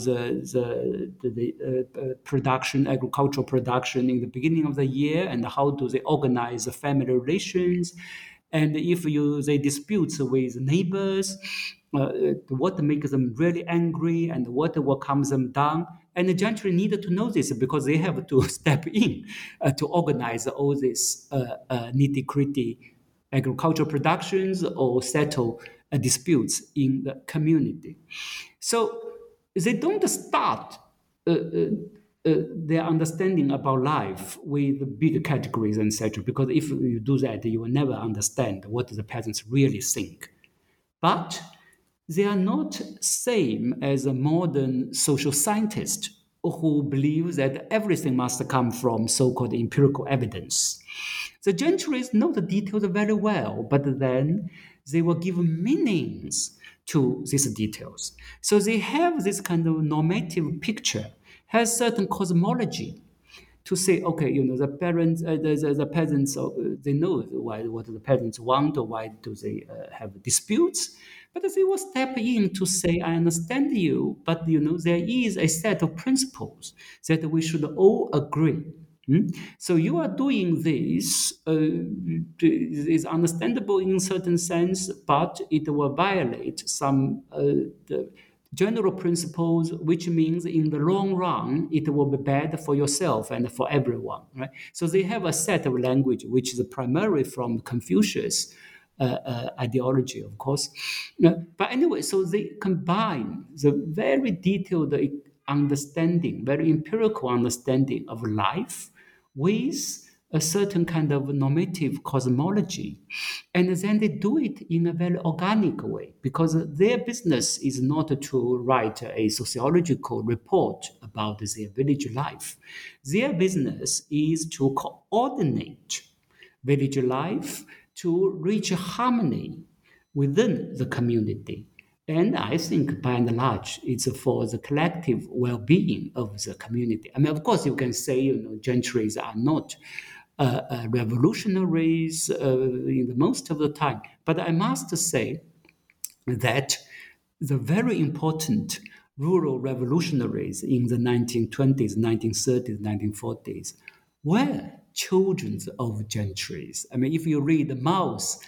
the, the uh, production, agricultural production in the beginning of the year, and how do they organize the family relations, and if you they disputes with neighbors, uh, what makes them really angry and what what calms them down. And the gentry needed to know this because they have to step in uh, to organize all these uh, uh, nitty gritty agricultural productions or settle uh, disputes in the community. So they don't start uh, their understanding about life with big categories, and etc. Because if you do that, you will never understand what the peasants really think. But they are not same as a modern social scientist who believe that everything must come from so-called empirical evidence. The gentries know the details very well, but then they will give meanings to these details. So they have this kind of normative picture has certain cosmology to say, okay, you know, the parents, uh, the, the, the, peasants, uh, they know why, what the parents want or why do they uh, have disputes. But they will step in to say, I understand you, but, you know, there is a set of principles that we should all agree. Hmm? So you are doing this uh, is understandable in certain sense, but it will violate some uh, the, general principles, which means in the long run, it will be bad for yourself and for everyone. Right? So they have a set of language, which is primarily from Confucius. Uh, uh, ideology, of course. Uh, but anyway, so they combine the very detailed understanding, very empirical understanding of life with a certain kind of normative cosmology. And then they do it in a very organic way because their business is not to write a sociological report about their village life. Their business is to coordinate village life to reach harmony within the community. And I think by and large, it's for the collective well being of the community. I mean, of course, you can say, you know, gentries are not revolutionaries uh, in the most of the time. But I must say that the very important rural revolutionaries in the 1920s, 1930s, 1940s were children of gentries. I mean, if you read Mao's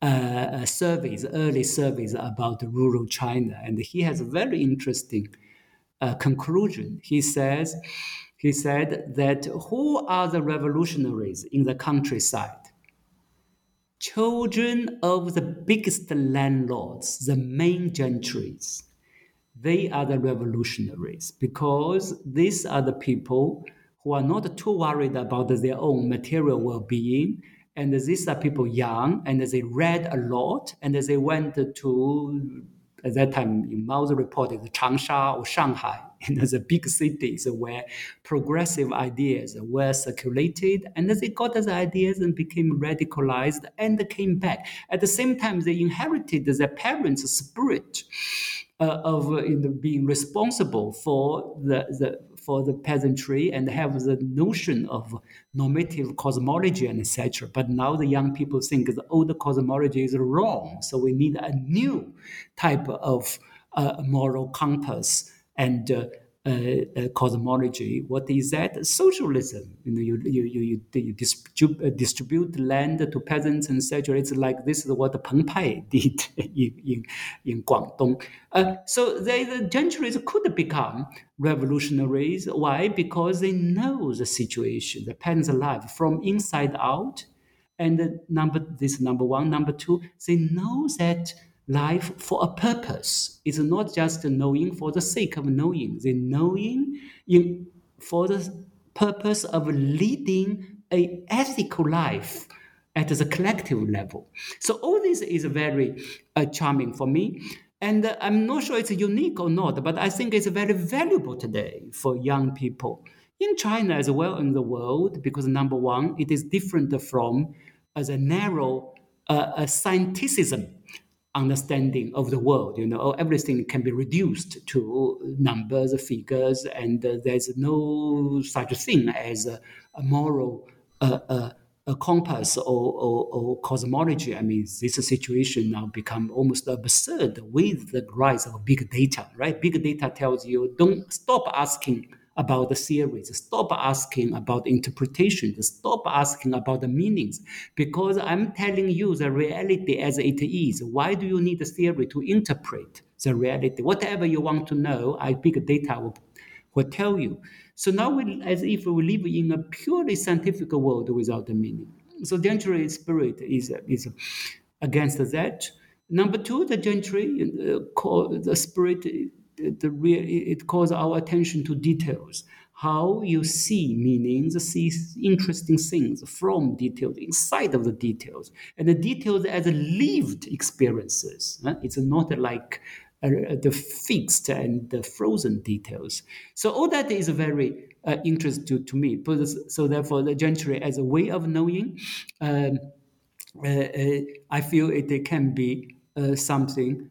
uh, surveys, early surveys about rural China, and he has a very interesting uh, conclusion. He says he said that who are the revolutionaries in the countryside? Children of the biggest landlords, the main gentries. They are the revolutionaries because these are the people who are not too worried about their own material well being. And these are people young and they read a lot and they went to, at that time, in Mao's report, Changsha or Shanghai in the big cities where progressive ideas were circulated, and they got those ideas and became radicalized and came back. At the same time, they inherited their parents' spirit uh, of uh, being responsible for the, the for the peasantry and have the notion of normative cosmology and etc. But now the young people think the old cosmology is wrong, so we need a new type of uh, moral compass and uh, uh, uh, cosmology. What is that? Socialism. You know, you you you, you distribute, distribute land to peasants and etc. It's like this is what Peng Pai did in in, in Guangdong. So they, the gentries could become revolutionaries. Why? Because they know the situation, the peasants' life from inside out. And number this number one, number two, they know that life for a purpose. It's not just knowing for the sake of knowing. The knowing in, for the purpose of leading a ethical life at the collective level. So all this is very uh, charming for me. And uh, I'm not sure it's unique or not, but I think it's very valuable today for young people in China as well in the world, because number one, it is different from as a narrow uh, a scienticism understanding of the world. You know, everything can be reduced to numbers, figures, and uh, there's no such thing as a, a moral uh, uh, a compass or, or, or, cosmology. I mean, this situation now become almost absurd with the rise of big data. Right? Big data tells you don't stop asking about the theories. Stop asking about interpretations. Stop asking about the meanings. Because I'm telling you the reality as it is. Why do you need a theory to interpret the reality? Whatever you want to know, I big data will, will tell you. So now, we, as if we live in a purely scientific world without the meaning. So gentry spirit is, is against that. Number two, the gentry, uh, the spirit the it calls our attention to details. How you see meanings see interesting things from details inside of the details. And the details as lived experiences it's not like uh, the fixed and the frozen details. So all that is very uh, interesting to, to me. So therefore the gentry as a way of knowing um, uh, uh i feel it, can be uh, something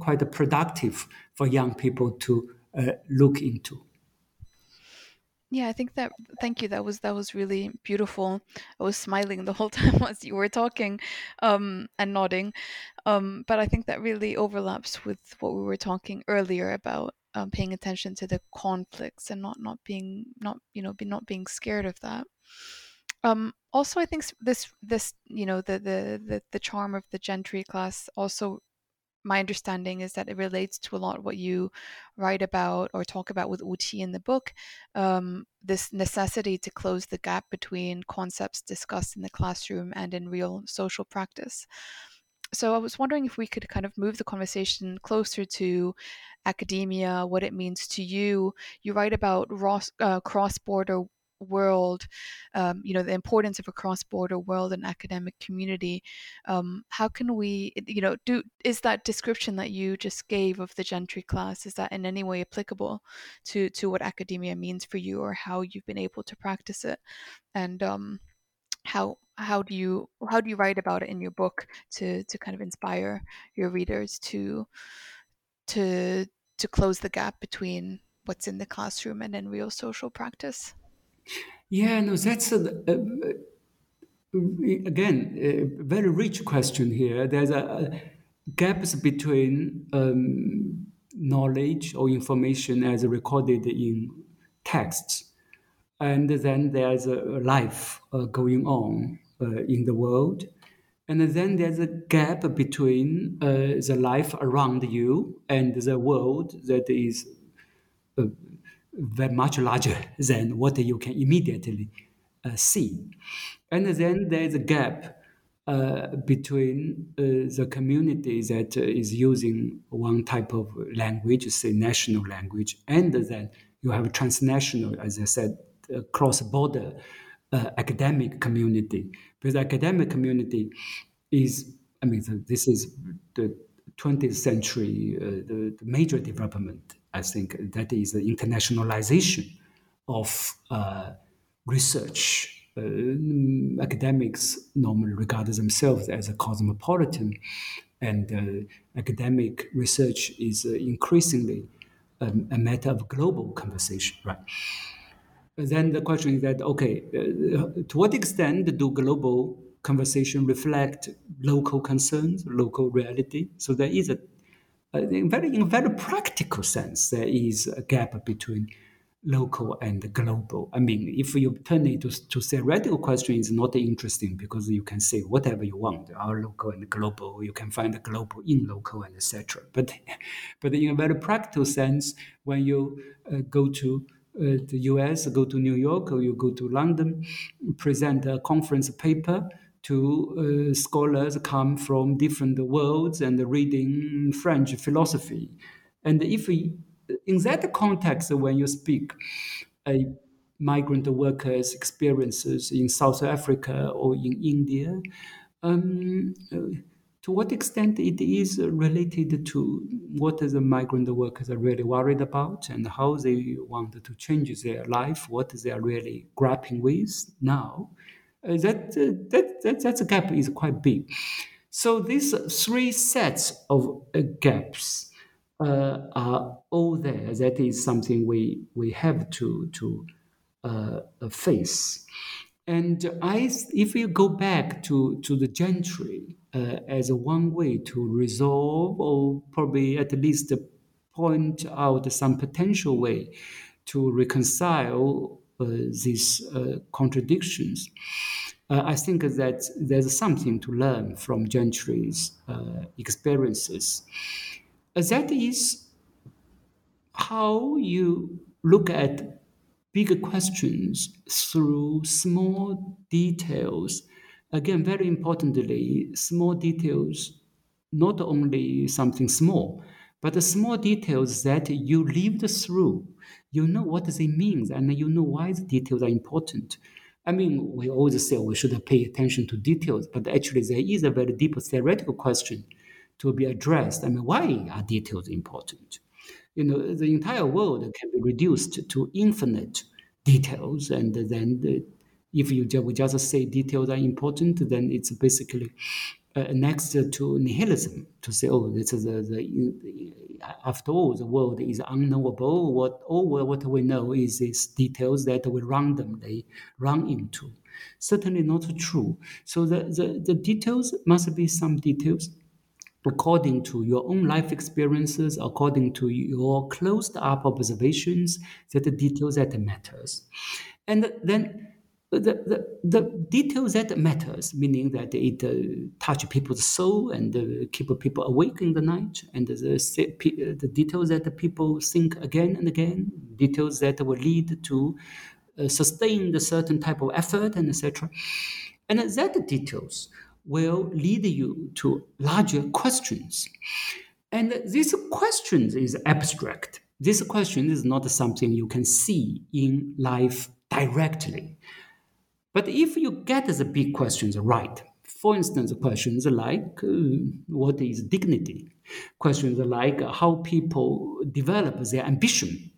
quite productive for young people to uh, look into. Yeah, I think that thank you. That was that was really beautiful. I was smiling the whole time as you were talking um, and nodding. Um, but I think that really overlaps with what we were talking earlier about um, paying attention to the conflicts and not not being not you know be not being scared of that. Um, also, I think this this you know the the the, the charm of the gentry class also my understanding is that it relates to a lot what you write about or talk about with Wu Qi in the book. Um, this necessity to close the gap between concepts discussed in the classroom and in real social practice. So I was wondering if we could kind of move the conversation closer to academia, what it means to you. You write about uh, cross-border world, um, you know, the importance of a cross-border world and academic community. Um, how can we, you know, do is that description that you just gave of the gentry class is that in any way applicable to to what academia means for you or how you've been able to practice it, and um, how how do you how do you write about it in your book to to kind of inspire your readers to to to close the gap between what's in the classroom and in real social practice yeah, no, that's a, a, a, again a very rich question here. There's a, gaps between um, knowledge or information as recorded in texts, and then there's a life uh, going on uh, in the world. And then there's a gap between uh, the life around you and the world that is uh, very much larger than what you can immediately uh, see. And then there's a gap uh, between uh, the community that uh, is using one type of language, say national language, and then you have a transnational, as I said, cross-border uh, academic community. Because academic community is, I mean, this is the 20th century, uh, the, the major development I think that is the internationalization of uh, research. Uh, academics normally regard themselves as a cosmopolitan, and uh, academic research is uh, increasingly um, a matter of global conversation, right? Then the question is that okay, uh, to what extent do global conversation reflect local concerns, local reality? So there is a in very in a very practical sense, there is a gap between local and global. I mean, if you turn it to, to theoretical question, it's not interesting because you can say whatever you want, our local and global. You can find the global in local and etc. But, but in a very practical sense, when you uh, go to uh, the U.S., go to New York, or you go to London, present a conference paper to uh, scholars come from different worlds and reading French philosophy. And if we in that context, when you speak a migrant workers' experiences in South Africa or in India, um, to what extent it is related to what the migrant workers are really worried about and how they want to change their life, what they are really grappling with now. Uh, that, uh, that, that, that gap is quite big. So these three sets of uh, gaps uh, are all there. That is something we we have to to uh, face. And I, if you go back to, to the gentry uh, as one way to resolve, or probably at least point out some potential way to reconcile these uh, contradictions, uh, I think that there's something to learn from gentry's experiences. That is how you look at bigger questions through small details. Again, very importantly, small details, not only something small, but the small details that you lived through. You know what they mean and you know why the details are important. I mean, we always say we should pay attention to details, but actually, there is a very deep theoretical question to be addressed. I mean, why are details important? You know, the entire world can be reduced to infinite details, and then the, if you just, just say details are important, then it's basically uh, next to nihilism to say, oh, this is the, the, after all, the world is unknowable. What all what we know is these details that we randomly run into. Certainly not true. So the, the, the details must be some details according to your own life experiences, according to your closed up observations, that the details that matters. And then the, the, the details that matters, meaning that it uh, touch people's soul and uh, keep people awake in the night, and the, the details that people think again and again, details that will lead to uh, sustain the certain type of effort and etc. And that details will lead you to larger questions. And this question is abstract. This question is not something you can see in life directly. But if you get the big questions right, for instance, questions like uh, what is dignity? Questions like how people develop their ambition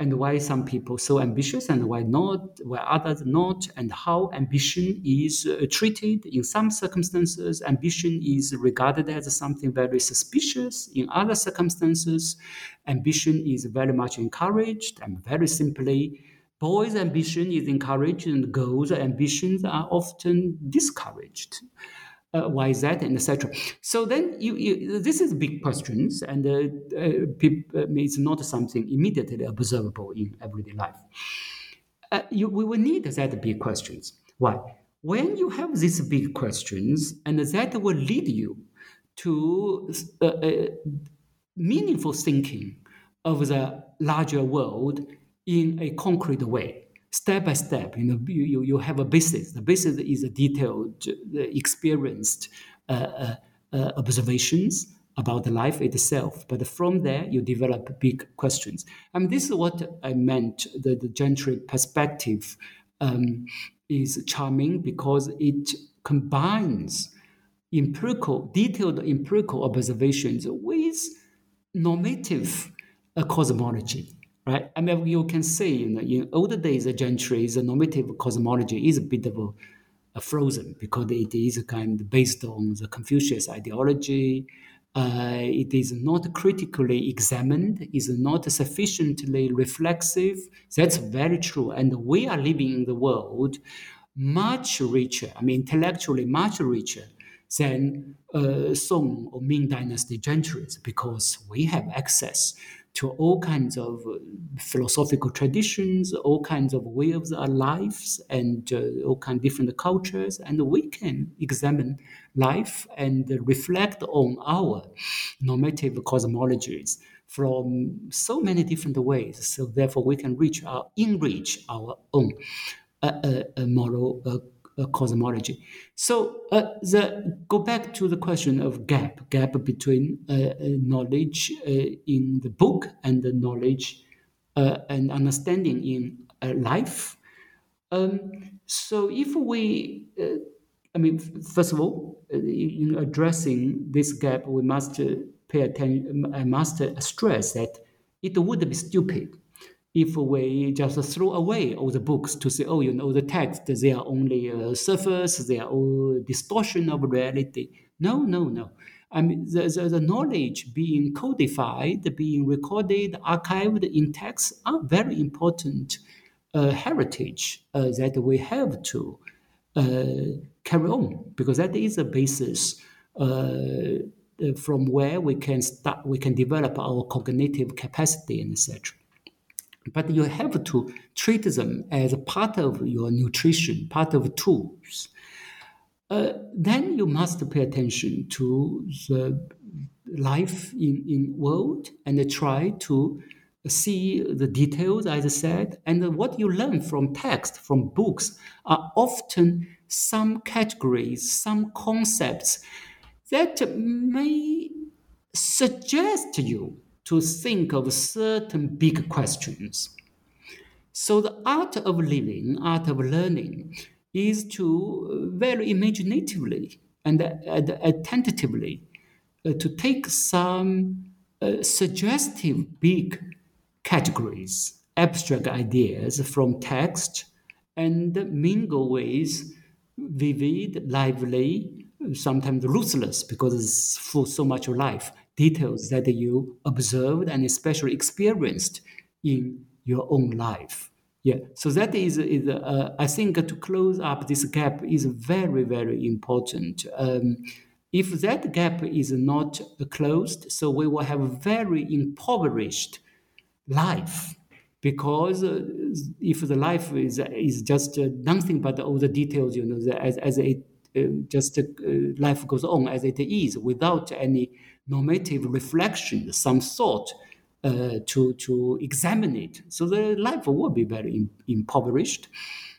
and why some people so ambitious and why not, why others not, and how ambition is uh, treated. In some circumstances, ambition is regarded as something very suspicious. In other circumstances, ambition is very much encouraged. And very simply, boys' ambition is encouraged, and girls' ambitions are often discouraged uh, why is that, and etc. So then you, you, this is big questions, and uh, uh, it's not something immediately observable in everyday life. Uh, you, we will need that big questions. Why? When you have these big questions, and that will lead you to uh, uh, meaningful thinking of the larger world in a concrete way step by step, you know, you, you have a basis. The basis is a detailed, uh, experienced uh, uh, uh, observations about the life itself. But from there, you develop big questions. I mean, this is what I meant. The, the gentry perspective um, is charming because it combines empirical, detailed empirical observations with normative uh, cosmology right? I mean, you can see you know, in older days, the gentry, the normative cosmology is a bit of a, a frozen because it is kind of based on the Confucius ideology. Uh, it is not critically examined, is not sufficiently reflexive. That's very true. And we are living in the world much richer, I mean, intellectually much richer than uh, Song or Ming Dynasty gentries because we have access to all kinds of uh, philosophical traditions, all kinds of ways of our lives, and uh, all kinds of different cultures, and we can examine life and reflect on our normative cosmologies from so many different ways. So therefore, we can reach our enrich our own uh, uh moral uh, Uh, cosmology. So uh, the go back to the question of gap gap between uh, uh knowledge uh, in the book and the knowledge and understanding in life. Um, so if we I mean, first of all, in addressing this gap, we must pay attention. I must stress that it would be stupid if we just throw away all the books to say, oh, you know, the text, they are only a surface, they are all distortion of reality. No, no, no. I mean, the, the, the, knowledge being codified, being recorded, archived in text are very important uh, heritage uh, that we have to uh, carry on because that is the basis uh, from where we can start, we can develop our cognitive capacity and etc but you have to treat them as part of your nutrition, part of tools. Uh, then you must pay attention to the life in, in world and try to see the details, as I said, and what you learn from text, from books, are often some categories, some concepts that may suggest to you to think of certain big questions. So the art of living, art of learning, is to very imaginatively and, and attentively uh, to take some uh, suggestive big categories, abstract ideas from text, and mingle with vivid, lively, sometimes ruthless because it's full so much of life details that you observed and especially experienced in your own life. Yeah, so that is, is uh, I think to close up this gap is very, very important. Um, if that gap is not closed, so we will have a very impoverished life because uh, if the life is is just uh, nothing but all the details, you know, as as it uh, just life goes on as it is without any normative reflection, some thought uh, to, to examine it. So the life will be very impoverished.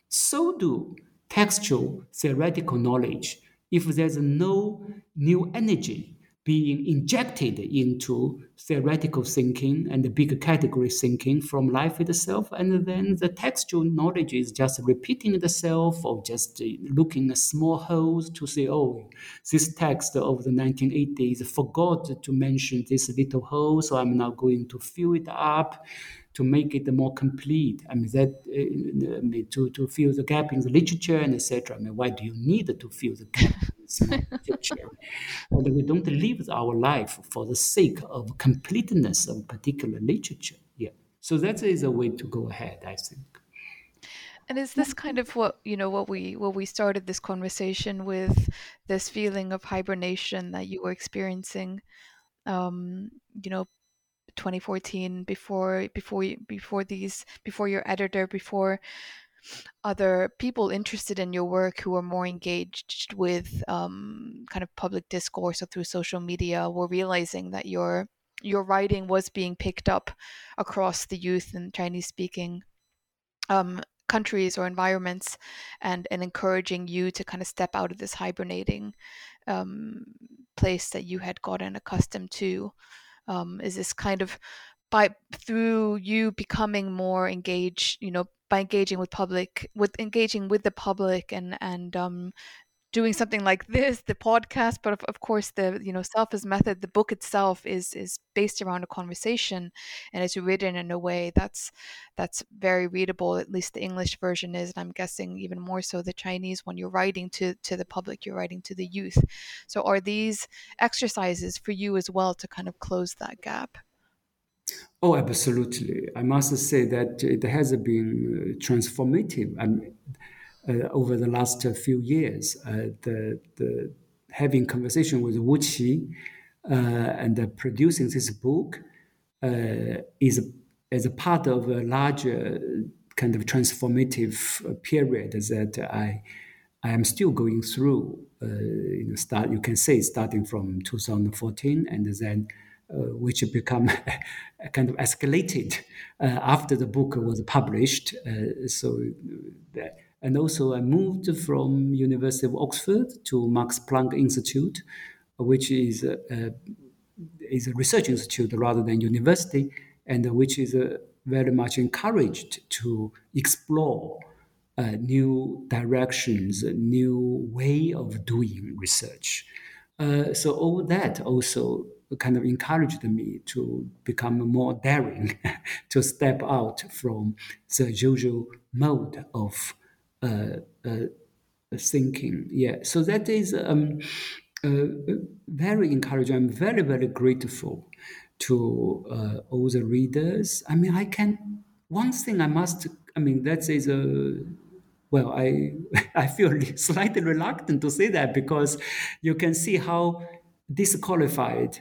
So do textual theoretical knowledge. If there's no new energy being injected into theoretical thinking and the big category thinking from life itself. And then the textual knowledge is just repeating itself or just looking at small holes to say, oh, this text of the 1980s forgot to mention this little hole, so I'm now going to fill it up to make it more complete. I mean, that uh, to, to fill the gap in the literature and etc. I mean, why do you need to fill the gap literature? and we don't live our life for the sake of completeness of particular literature. Yeah. So that is a way to go ahead, I think. And is this kind of what you know what we what we started this conversation with this feeling of hibernation that you were experiencing um, you know 2014 before before before these before your editor before other people interested in your work who are more engaged with um, kind of public discourse or through social media were realizing that your your writing was being picked up across the youth and Chinese speaking um, countries or environments and and encouraging you to kind of step out of this hibernating um, place that you had gotten accustomed to. Um, is this kind of by through you becoming more engaged you know by engaging with public with engaging with the public and and um doing something like this the podcast but of, of course the you know self as method the book itself is is based around a conversation and it's written in a way that's that's very readable at least the english version is and i'm guessing even more so the chinese when you're writing to to the public you're writing to the youth. So are these exercises for you as well to kind of close that gap Oh, absolutely. I must say that it has been uh, transformative. I mean, uh, over the last few years. Uh, the, the, having conversation with Wu Qi uh, and uh, producing this book uh, is as a part of a larger kind of transformative period that I I am still going through. Uh, you know, start you can say starting from 2014, and then uh, which become kind of escalated uh, after the book was published. Uh, so, and also I moved from University of Oxford to Max Planck Institute, which is a, is a research institute rather than university, and which is very much encouraged to explore uh, new directions, a new way of doing research. Uh, so all that also kind of encouraged me to become more daring, to step out from the usual mode of uh, uh, thinking. Yeah, so that is um, uh, very encouraging. I'm very, very grateful to uh, all the readers. I mean, I can, one thing I must, I mean, that is a well, I I feel slightly reluctant to say that because you can see how disqualified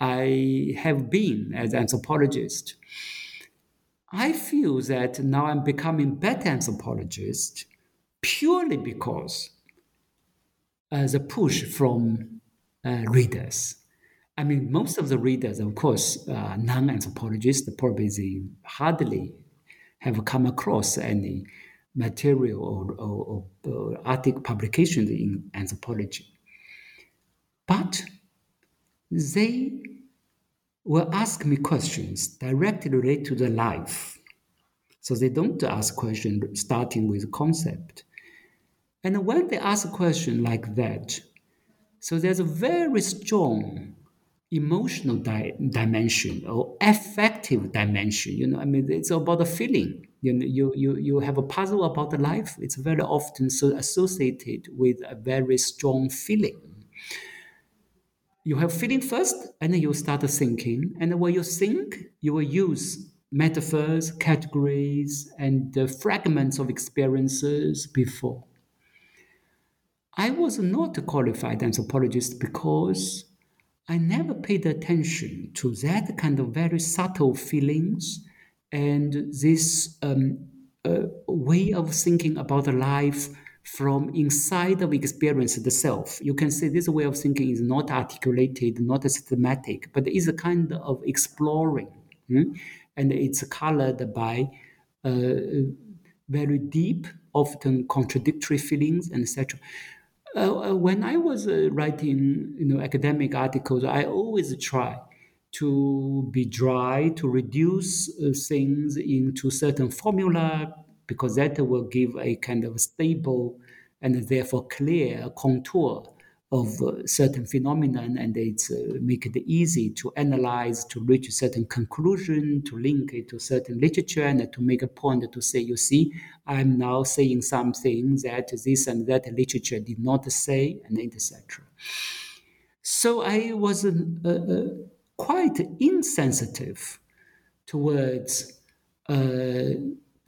I have been as an anthropologist. I feel that now I'm becoming better anthropologist purely because uh, the push from uh, readers. I mean, most of the readers, of course, uh, non-anthropologists, probably they hardly have come across any material or, or, or article publications in anthropology. But they will ask me questions directly related to the life. So they don't ask questions starting with concept. And when they ask a question like that, so there's a very strong emotional di- dimension or affective dimension. You know, I mean, it's about the feeling. You know, you, you, you have a puzzle about the life. It's very often so associated with a very strong feeling. You have feeling first, and then you start thinking. And when you think, you will use metaphors, categories, and uh, fragments of experiences before. I was not a qualified anthropologist because I never paid attention to that kind of very subtle feelings and this um, uh, way of thinking about life from inside of experience the self. You can say this way of thinking is not articulated, not systematic, but is a kind of exploring, hmm? and it's colored by uh, very deep, often contradictory feelings, and etc. Uh, uh, when I was uh, writing, you know, academic articles, I always try to be dry, to reduce uh, things into certain formula, because that will give a kind of stable and therefore clear contour of uh, certain phenomenon and it's uh, make it easy to analyze to reach a certain conclusion to link it to certain literature and to make a point to say you see i'm now saying something that this and that literature did not say and etc so i was uh, uh, quite insensitive towards uh,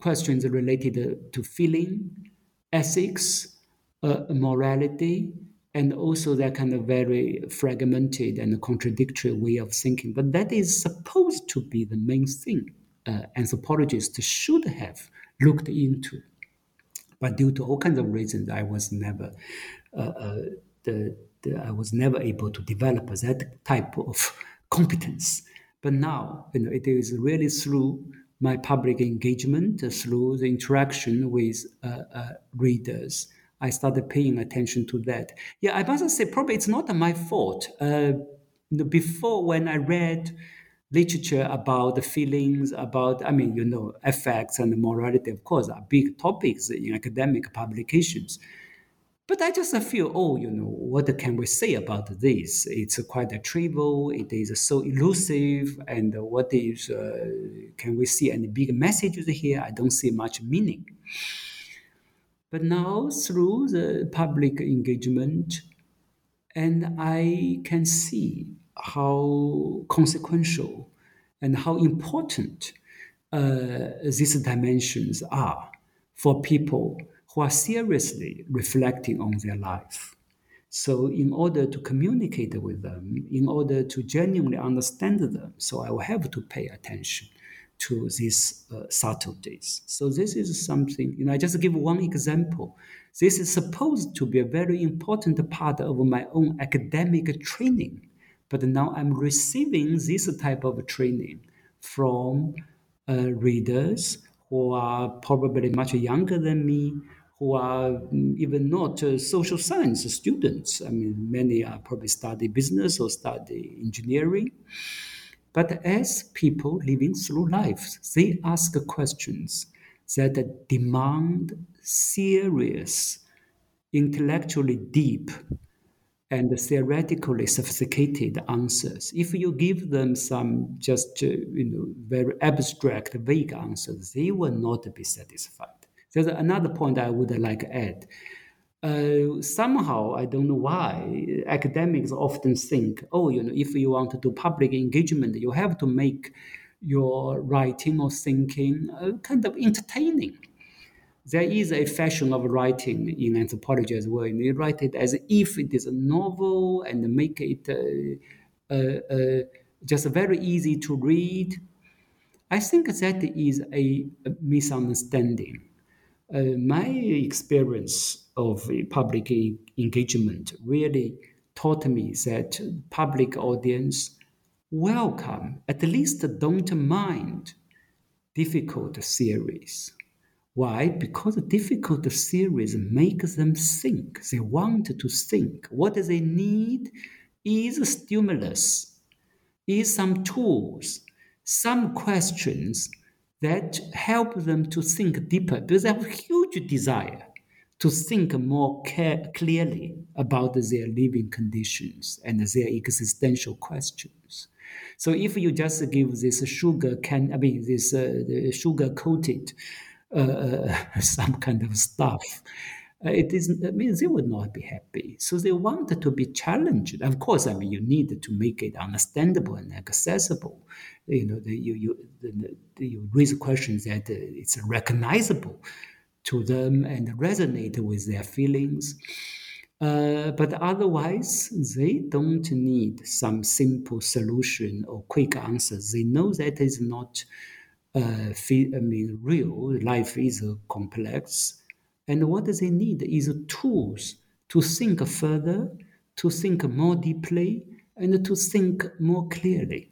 questions related to feeling ethics uh, morality and also that kind of very fragmented and contradictory way of thinking. But that is supposed to be the main thing uh, anthropologists should have looked into. But due to all kinds of reasons, I was never uh, uh, the, the, I was never able to develop that type of competence. But now, you know, it is really through my public engagement, through the interaction with uh, uh, readers, I started paying attention to that. Yeah, I must say, probably it's not my fault. Uh, before, when I read literature about the feelings, about, I mean, you know, effects and morality, of course, are big topics in academic publications. But I just feel, oh, you know, what can we say about this? It's quite a trivial, it is so elusive, and what is, uh, can we see any big messages here? I don't see much meaning. But now, through the public engagement, and I can see how consequential and how important uh, these dimensions are for people who are seriously reflecting on their life. So, in order to communicate with them, in order to genuinely understand them, so I will have to pay attention to these uh, subtleties. So, this is something, you know, I just give one example. This is supposed to be a very important part of my own academic training. But now I'm receiving this type of training from uh, readers who are probably much younger than me, who are mm, even not uh, social science students. I mean, many are probably study business or study engineering. But as people living through life, they ask questions that demand serious, intellectually deep, and theoretically sophisticated answers. If you give them some just uh, you know very abstract, vague answers, they will not be satisfied. There's another point I would like to add. Uh, somehow, I don't know why, academics often think, oh, you know, if you want to do public engagement, you have to make your writing or thinking uh, kind of entertaining. There is a fashion of writing in anthropology as well. You write it as if it is a novel and make it uh, uh, uh just very easy to read. I think that is a misunderstanding Uh, my experience of public engagement really taught me that public audience welcome, at least don't mind difficult theories. Why? Because difficult theories make them think. They want to think. What they need is a stimulus, is some tools, some questions that help them to think deeper because they have a huge desire to think more care- clearly about their living conditions and their existential questions. So if you just give this sugar can, I mean this uh, sugar coated uh, some kind of stuff, it is I mean they would not be happy. So they wanted to be challenged. Of course, I mean you need to make it understandable and accessible. You know, the, you you the, the, you raise questions that uh, it's recognizable to them and resonate with their feelings. Uh, but otherwise, they don't need some simple solution or quick answers. They know that is not, uh, I mean, real. Life is complex and what they need is tools to think further, to think more deeply, and to think more clearly.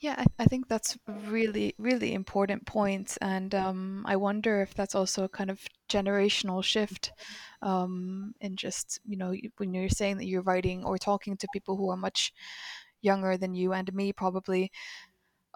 Yeah, I, I think that's really, really important point. and um, I wonder if that's also a kind of generational shift, um, in just you know when you're saying that you're writing or talking to people who are much younger than you and me probably,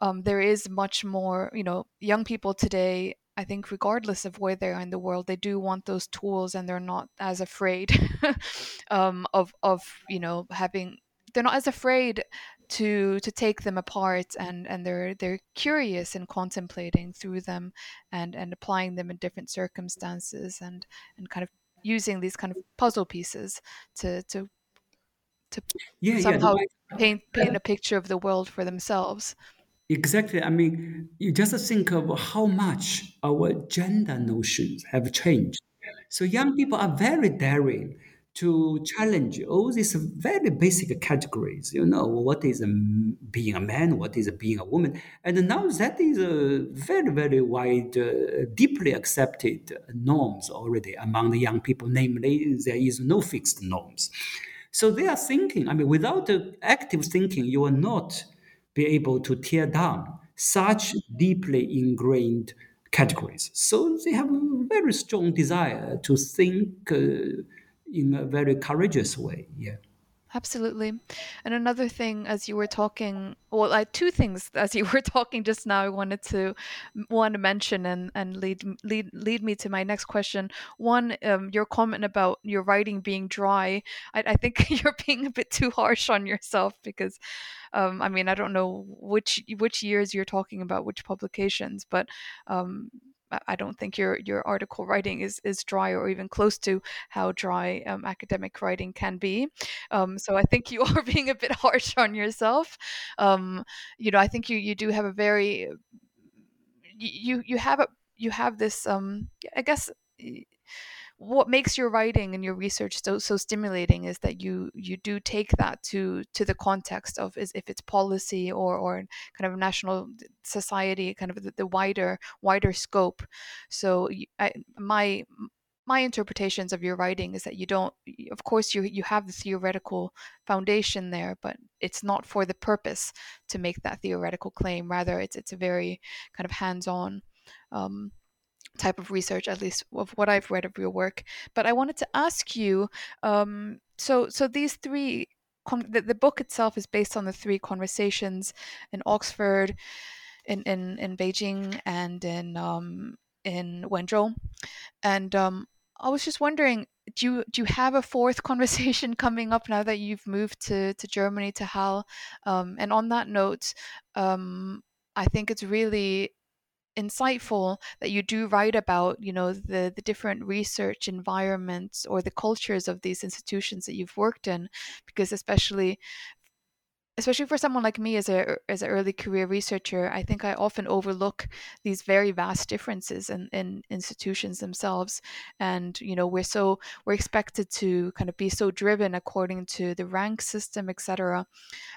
um, there is much more you know young people today I think regardless of where they are in the world, they do want those tools, and they're not as afraid um, of of you know having. They're not as afraid to to take them apart, and and they're they're curious and contemplating through them, and and applying them in different circumstances, and and kind of using these kind of puzzle pieces to to to yeah, somehow yeah. paint paint a picture of the world for themselves. Exactly. I mean, you just think of how much our gender notions have changed. So young people are very daring to challenge all these very basic categories. You know, what is being a man, what is being a woman, and now that is a very, very wide, uh, deeply accepted norms already among the young people. Namely, there is no fixed norms. So they are thinking. I mean, without active thinking, you are not be able to tear down such deeply ingrained categories. So they have a very strong desire to think uh, in a very courageous way. Yeah. Absolutely. And another thing, as you were talking, well, I two things as you were talking just now. I wanted to want to mention and and lead lead lead me to my next question. One, um, your comment about your writing being dry. I, I think you're being a bit too harsh on yourself because um, I mean, I don't know which which years you're talking about, which publications, but um, I don't think your your article writing is is dry or even close to how dry um, academic writing can be. Um, so I think you are being a bit harsh on yourself. Um, you know, I think you you do have a very you you have a you have this um I guess what makes your writing and your research so so stimulating is that you you do take that to to the context of is if it's policy or or kind of national society kind of the, the wider wider scope. So I, my my interpretations of your writing is that you don't of course you you have the theoretical foundation there but it's not for the purpose to make that theoretical claim. Rather it's it's a very kind of hands-on um, type of research, at least of what I've read of your work. But I wanted to ask you, um, so so these three, con- the, the book itself is based on the three conversations in Oxford, in in, in Beijing, and in um, in Wenzhou, and um, I was just wondering, do you do you have a fourth conversation coming up now that you've moved to to Germany to Halle? Um, and on that note, um, I think it's really insightful that you do write about you know the the different research environments or the cultures of these institutions that you've worked in because especially especially for someone like me as a as an early career researcher i think i often overlook these very vast differences in, in institutions themselves. And you know we're so we're expected to kind of be so driven according to the rank system etc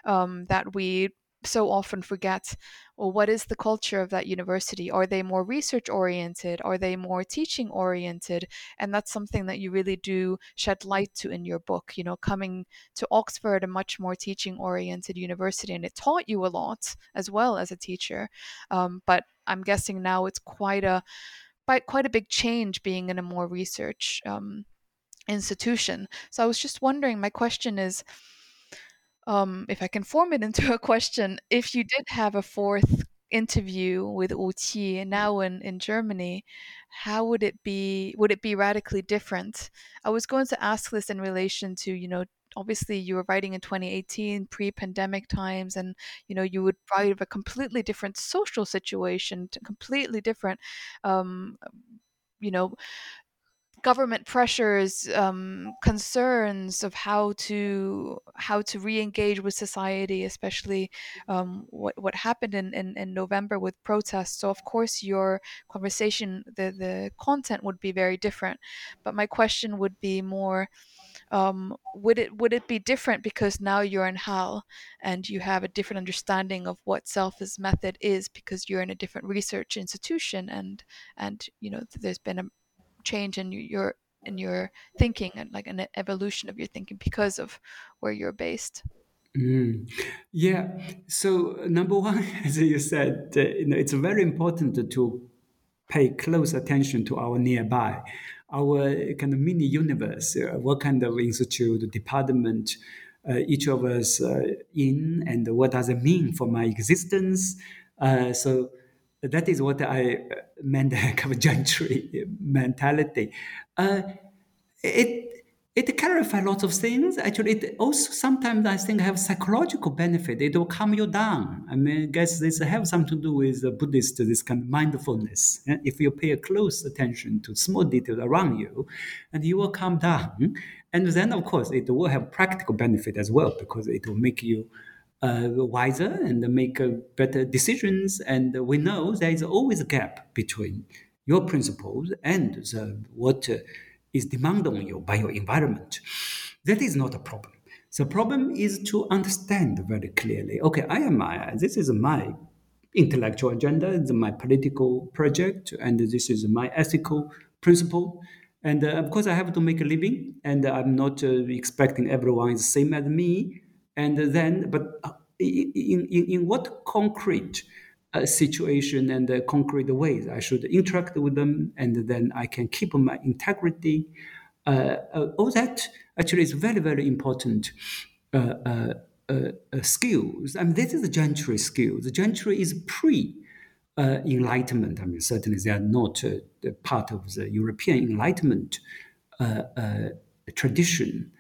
um, that we so often forget well what is the culture of that university? Are they more research oriented? Are they more teaching oriented? And that's something that you really do shed light to in your book you know coming to oxford a much more teaching oriented university and it taught you a lot as well as a teacher. Um, but i'm guessing now it's quite a quite, quite a big change being in a more research um, institution. So i was just wondering my question is um, if I can form it into a question, if you did have a fourth interview with Wu Qi now in, in Germany, how would it be? Would it be radically different? I was going to ask this in relation to, you know, obviously you were writing in 2018 pre-pandemic times and you know you would write of a completely different social situation completely different um, you know government pressures, um, concerns of how to how to re-engage with society, especially um, what what happened in, in, in November with protests. So of course your conversation, the the content would be very different. But my question would be more. Um, would it would it be different because now you're in Halle and you have a different understanding of what Self as Method is because you're in a different research institution and and you know there's been a change in your in your thinking and like an evolution of your thinking because of where you're based. Mm. Yeah. So number one, as you said, uh, you know, it's very important to pay close attention to our nearby, our kind of mini universe. Uh, what kind of institute, department, uh, each of us uh, in, and what does it mean for my existence? Uh, so that is what I uh, meant the kind of gentry mentality. Uh, it it clarifies lots of things. Actually, it also sometimes I think have psychological benefit. It will calm you down. I mean, I guess this have something to do with the Buddhist this kind of mindfulness. If you pay close attention to small details around you, and you will calm down. And then, of course, it will have practical benefit as well because it will make you uh, wiser and make uh, better decisions. And we know there is always a gap between your principles and the, what uh, is demanded on you by your environment. That is not a problem. The problem is to understand very clearly. Okay, I am my. This is my intellectual agenda. My political project, and this is my ethical principle. And uh, of course, I have to make a living, and I'm not uh, expecting everyone is the same as me and then but uh, in, in, in what concrete uh, situation and uh, concrete ways I should interact with them, and then I can keep my integrity. Uh, uh all that actually is very, very important uh, skills. I mean, this is the gentry skills. The gentry is pre Enlightenment. I mean, certainly they are not part of the European Enlightenment tradition.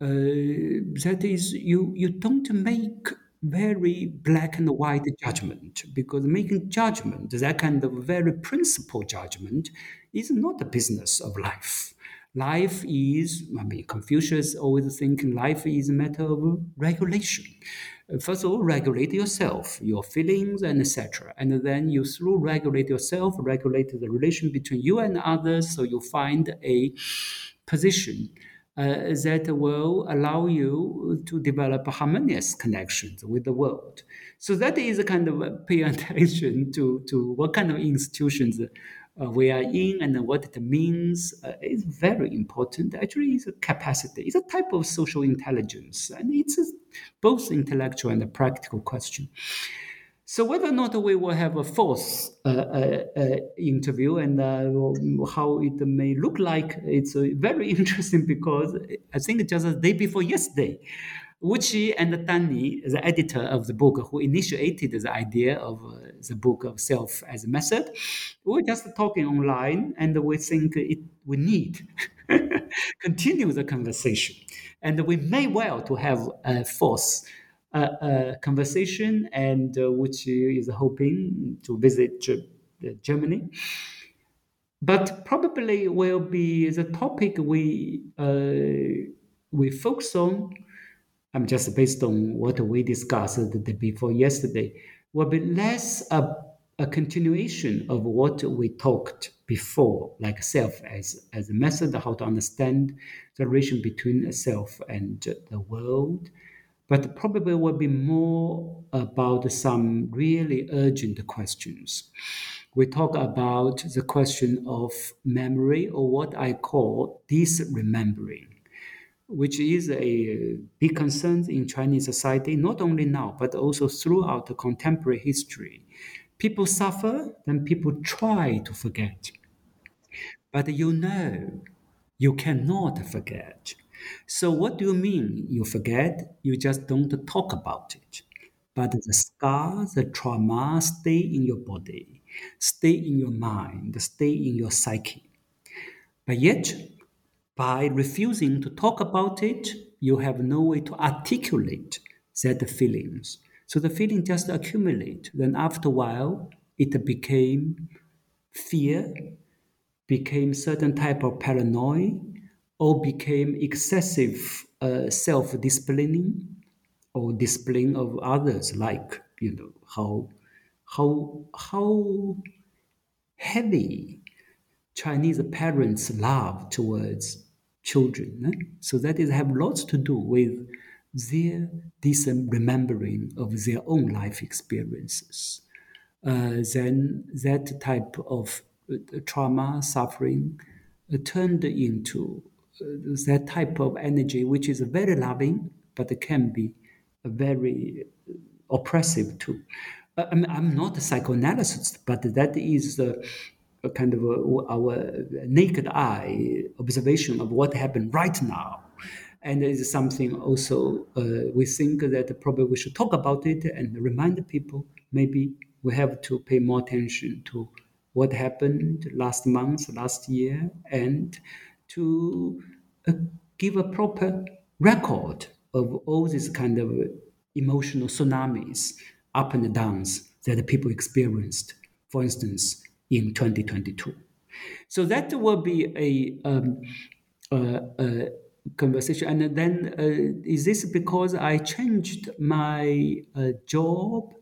Uh, that is, you, you don't make very black and white judgment because making judgment, that kind of very principled judgment, is not the business of life. life is, I mean, Confucius always thinking life is a matter of regulation. First of all, regulate yourself, your feelings, and etc. And then you through regulate yourself, regulate the relation between you and others, so you find a position uh, that will allow you to develop harmonious connections with the world. So that is a kind of pay attention to, to what kind of institutions uh, we are in and what it means uh, is very important. Actually, it's a capacity. It's a type of social intelligence, and it's a, both intellectual and a practical question. So whether or not we will have a fourth uh, uh, uh interview and uh, how it may look like, it's very interesting because I think just the day before yesterday, Wu Qi and Danni, the editor of the book, who initiated the idea of uh, the book of self as a method, we were just talking online, and we think it, we need continue the conversation, and we may well to have a fourth uh, uh, conversation, and uh, which is hoping to visit Germany. But probably will be the topic we uh, we focus on I'm just based on what we discussed the day before yesterday, will be less a, a continuation of what we talked before, like self as, as a method, how to understand the relation between self and the world. But probably will be more about some really urgent questions. We talk about the question of memory, or what I call disremembering which is a big concern in Chinese society, not only now, but also throughout the contemporary history. People suffer, then people try to forget. But you know, you cannot forget. So, what do you mean you forget? You just don't talk about it. But the scar, the trauma stay in your body, stay in your mind, stay in your psyche. But yet, by refusing to talk about it, you have no way to articulate that feelings. So the feeling just accumulate. Then after a while, it became fear, became certain type of paranoia, or became excessive uh, self-disciplining or discipline of others, like you know how how how heavy Chinese parents' love towards children. Eh? So that is have lots to do with their disremembering of their own life experiences. Uh, then that type of uh, trauma, suffering, uh, turned into that type of energy, which is very loving, but it can be very oppressive too. Uh, I I'm not a psychoanalyst, but that is the a kind of a, our naked eye observation of what happened right now. And it is something also uh, we think that probably we should talk about it and remind people maybe we have to pay more attention to what happened last month, last year, and to uh, give a proper record of all these kind of emotional tsunamis, up and downs that people experienced. For instance, in 2022. So that will be a, um, conversation. And then, uh, is this because I changed my uh, job?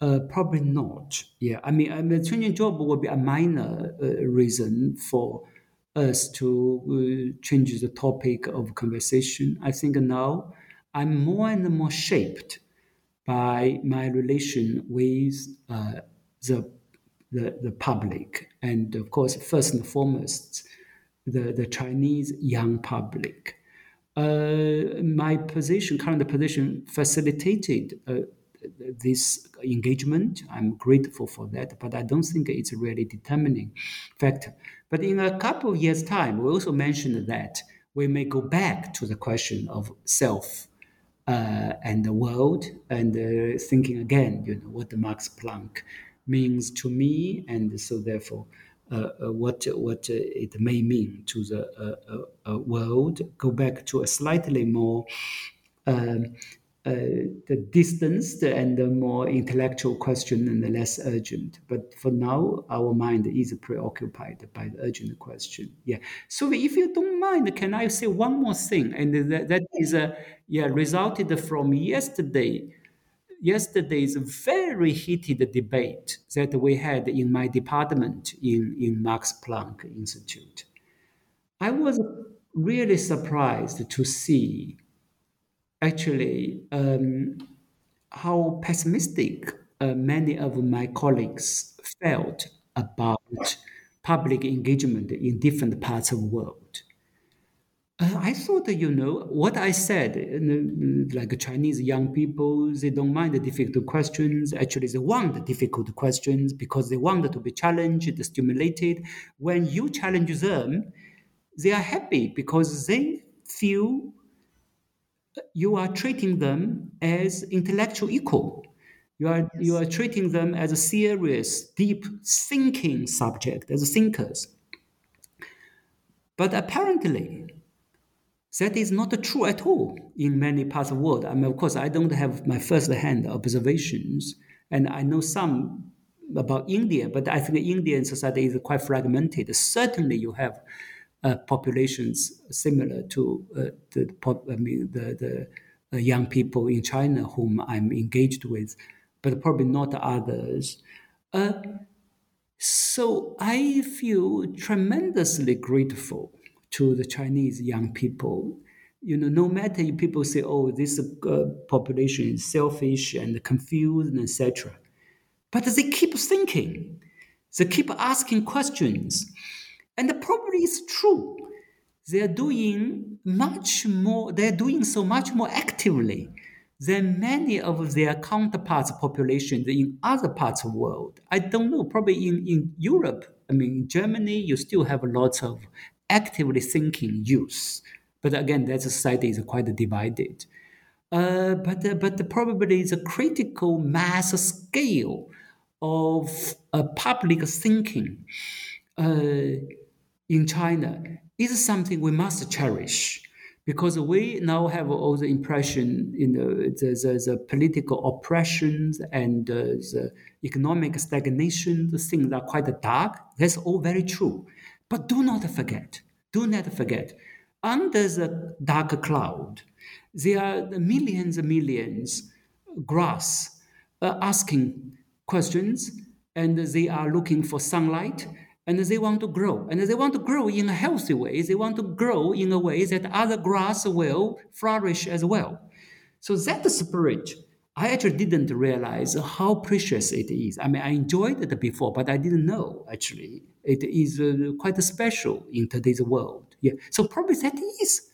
Uh, probably not. Yeah, I mean, I mean, changing job will be a minor uh, reason for us to uh, change the topic of conversation. I think now I'm more and more shaped by my relation with uh, the the, the public. And of course, first and foremost, the, the Chinese young public. Uh, my position, current position, facilitated uh, this engagement. I'm grateful for that, but I don't think it's a really determining factor. But in a couple of years' time, we also mentioned that we may go back to the question of self uh, and the world and uh, thinking again, you know, what the Max Planck means to me, and so therefore uh, uh, what what it may mean to the uh, world. Go back to a slightly more um, uh, the distance and the more intellectual question and the less urgent. But for now, our mind is preoccupied by the urgent question. Yeah. So if you don't mind, can I say one more thing? And that, that is, uh, yeah, resulted from yesterday. Yesterday's very heated debate that we had in my department in, in Max Planck Institute. I was really surprised to see actually um, how pessimistic uh, many of my colleagues felt about public engagement in different parts of the world. Uh, I thought, you know, what I said, like Chinese young people, they don't mind the difficult questions. Actually, they want the difficult questions because they want to be challenged, stimulated. When you challenge them, they are happy because they feel you are treating them as intellectual equal. You are, yes. you are treating them as a serious, deep thinking subject, as thinkers. But apparently, that is not true at all in many parts of the world. I mean, of course, I don't have my first-hand observations, and I know some about India, but I think Indian society is quite fragmented. Certainly, you have uh, populations similar to uh, the, pop, I mean, the, the young people in China whom I'm engaged with, but probably not others. Uh, so I feel tremendously grateful to the Chinese young people. You know, no matter if people say, "Oh, this uh, population is selfish and confused, etc., but they keep thinking, they keep asking questions and the probably it's true. They're doing much more, they're doing so much more actively than many of their counterparts populations in other parts of the world. I don't know, probably in, in Europe, I mean, Germany, you still have lots of actively thinking youth. But again, that society is quite divided. Uh, but uh, but probably the critical mass scale of uh, public thinking uh, in China is something we must cherish because we now have all the impression you know, the, the, the political oppressions and uh, the economic stagnation, the things are quite dark. That's all very true. But do not forget, do not forget, under the dark cloud, there are millions and millions grass uh, asking questions and they are looking for sunlight and they want to grow. And they want to grow in a healthy way. They want to grow in a way that other grass will flourish as well. So that spirit, I actually didn't realize how precious it is. I mean, I enjoyed it before, but I didn't know actually it is uh, quite special in today's world. Yeah. So probably that is.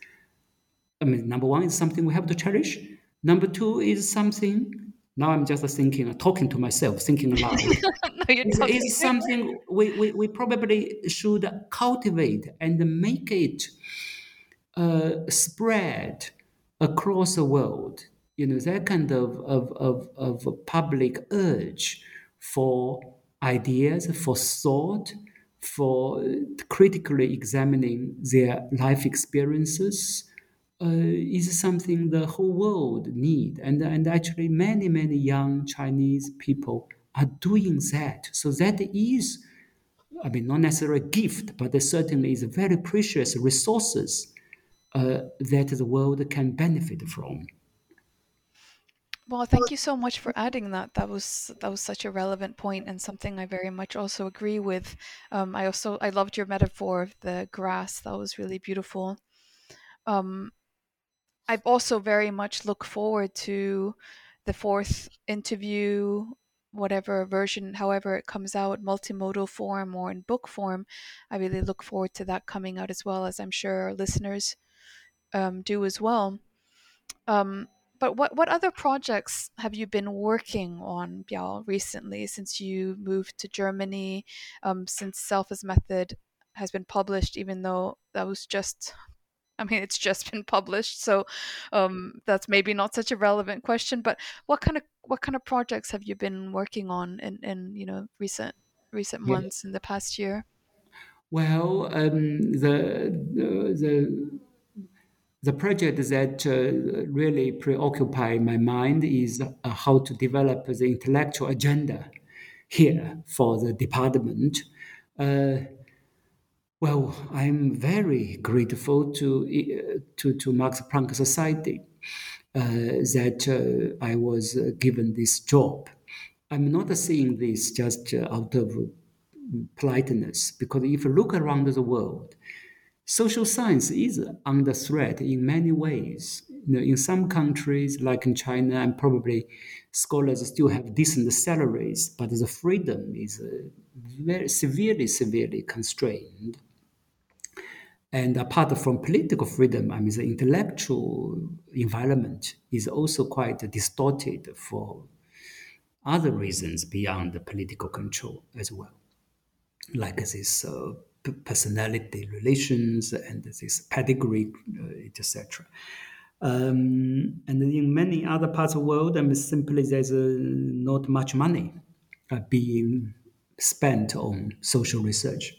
I mean, number one is something we have to cherish. Number two is something now I'm just thinking, talking to myself, thinking aloud. no, it's, something we, we, we, probably should cultivate and make it uh, spread across the world. You know, that kind of, of, of, of public urge for ideas, for thought, for critically examining their life experiences, is something the whole world need, and and actually many many young Chinese people are doing that. So that is, I mean, not necessarily a gift, but it certainly is very precious resources uh, that the world can benefit from. Well, thank you so much for adding that. That was that was such a relevant point and something I very much also agree with. Um, I also I loved your metaphor of the grass. That was really beautiful. Um, I also very much look forward to the fourth interview, whatever version, however it comes out, multimodal form or in book form. I really look forward to that coming out as well, as I'm sure our listeners um, do as well. Um, but what, what other projects have you been working on, Biao, recently since you moved to Germany, um, since Self as Method has been published, even though that was just I mean, it's just been published, so um, that's maybe not such a relevant question. But what kind of what kind of projects have you been working on in, in you know recent recent months yeah. in the past year? Well, um, the, the, the the project that uh, really preoccupy my mind is uh, how to develop the intellectual agenda here for the department. Uh, well, I'm very grateful to uh, to, to Max Planck Society uh, that uh, I was given this job. I'm not saying this just out of politeness, because if you look around the world, social science is under threat in many ways. You know, in some countries, like in China, and probably scholars still have decent salaries, but the freedom is uh, very severely, severely constrained. And apart from political freedom, I mean, the intellectual environment is also quite distorted for other reasons beyond the political control as well, like this uh, personality relations and this pedigree, uh, etc. Um, and in many other parts of the world, I mean, simply there's uh, not much money uh, being spent on social research.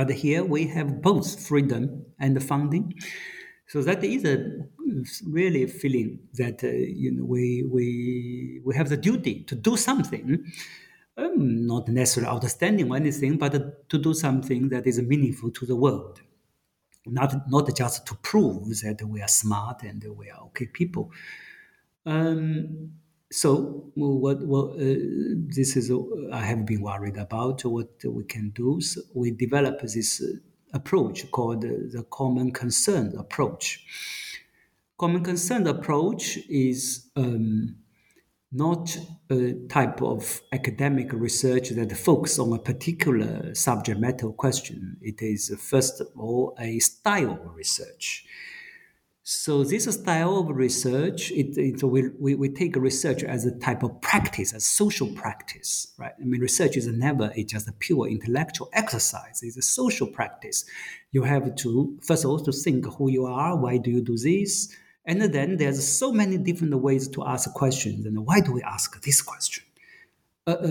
But here we have both freedom and funding. So that is a really feeling that uh, you know we, we we have the duty to do something, um, not necessarily outstanding or anything, but to do something that is meaningful to the world, not not just to prove that we are smart and we are okay people. Um, so what, what uh, this is uh, I have been worried about what we can do. So we develop this uh, approach called the common concern approach. Common concern approach is um, not a type of academic research that focuses on a particular subject matter question. It is first of all a style of research so this style of research, it, it we, we, take research as a type of practice, as social practice, right? I mean, research is never a, just a pure intellectual exercise. It's a social practice. You have to, first of all, to think who you are, why do you do this? And then there's so many different ways to ask questions. And why do we ask this question? Uh, uh,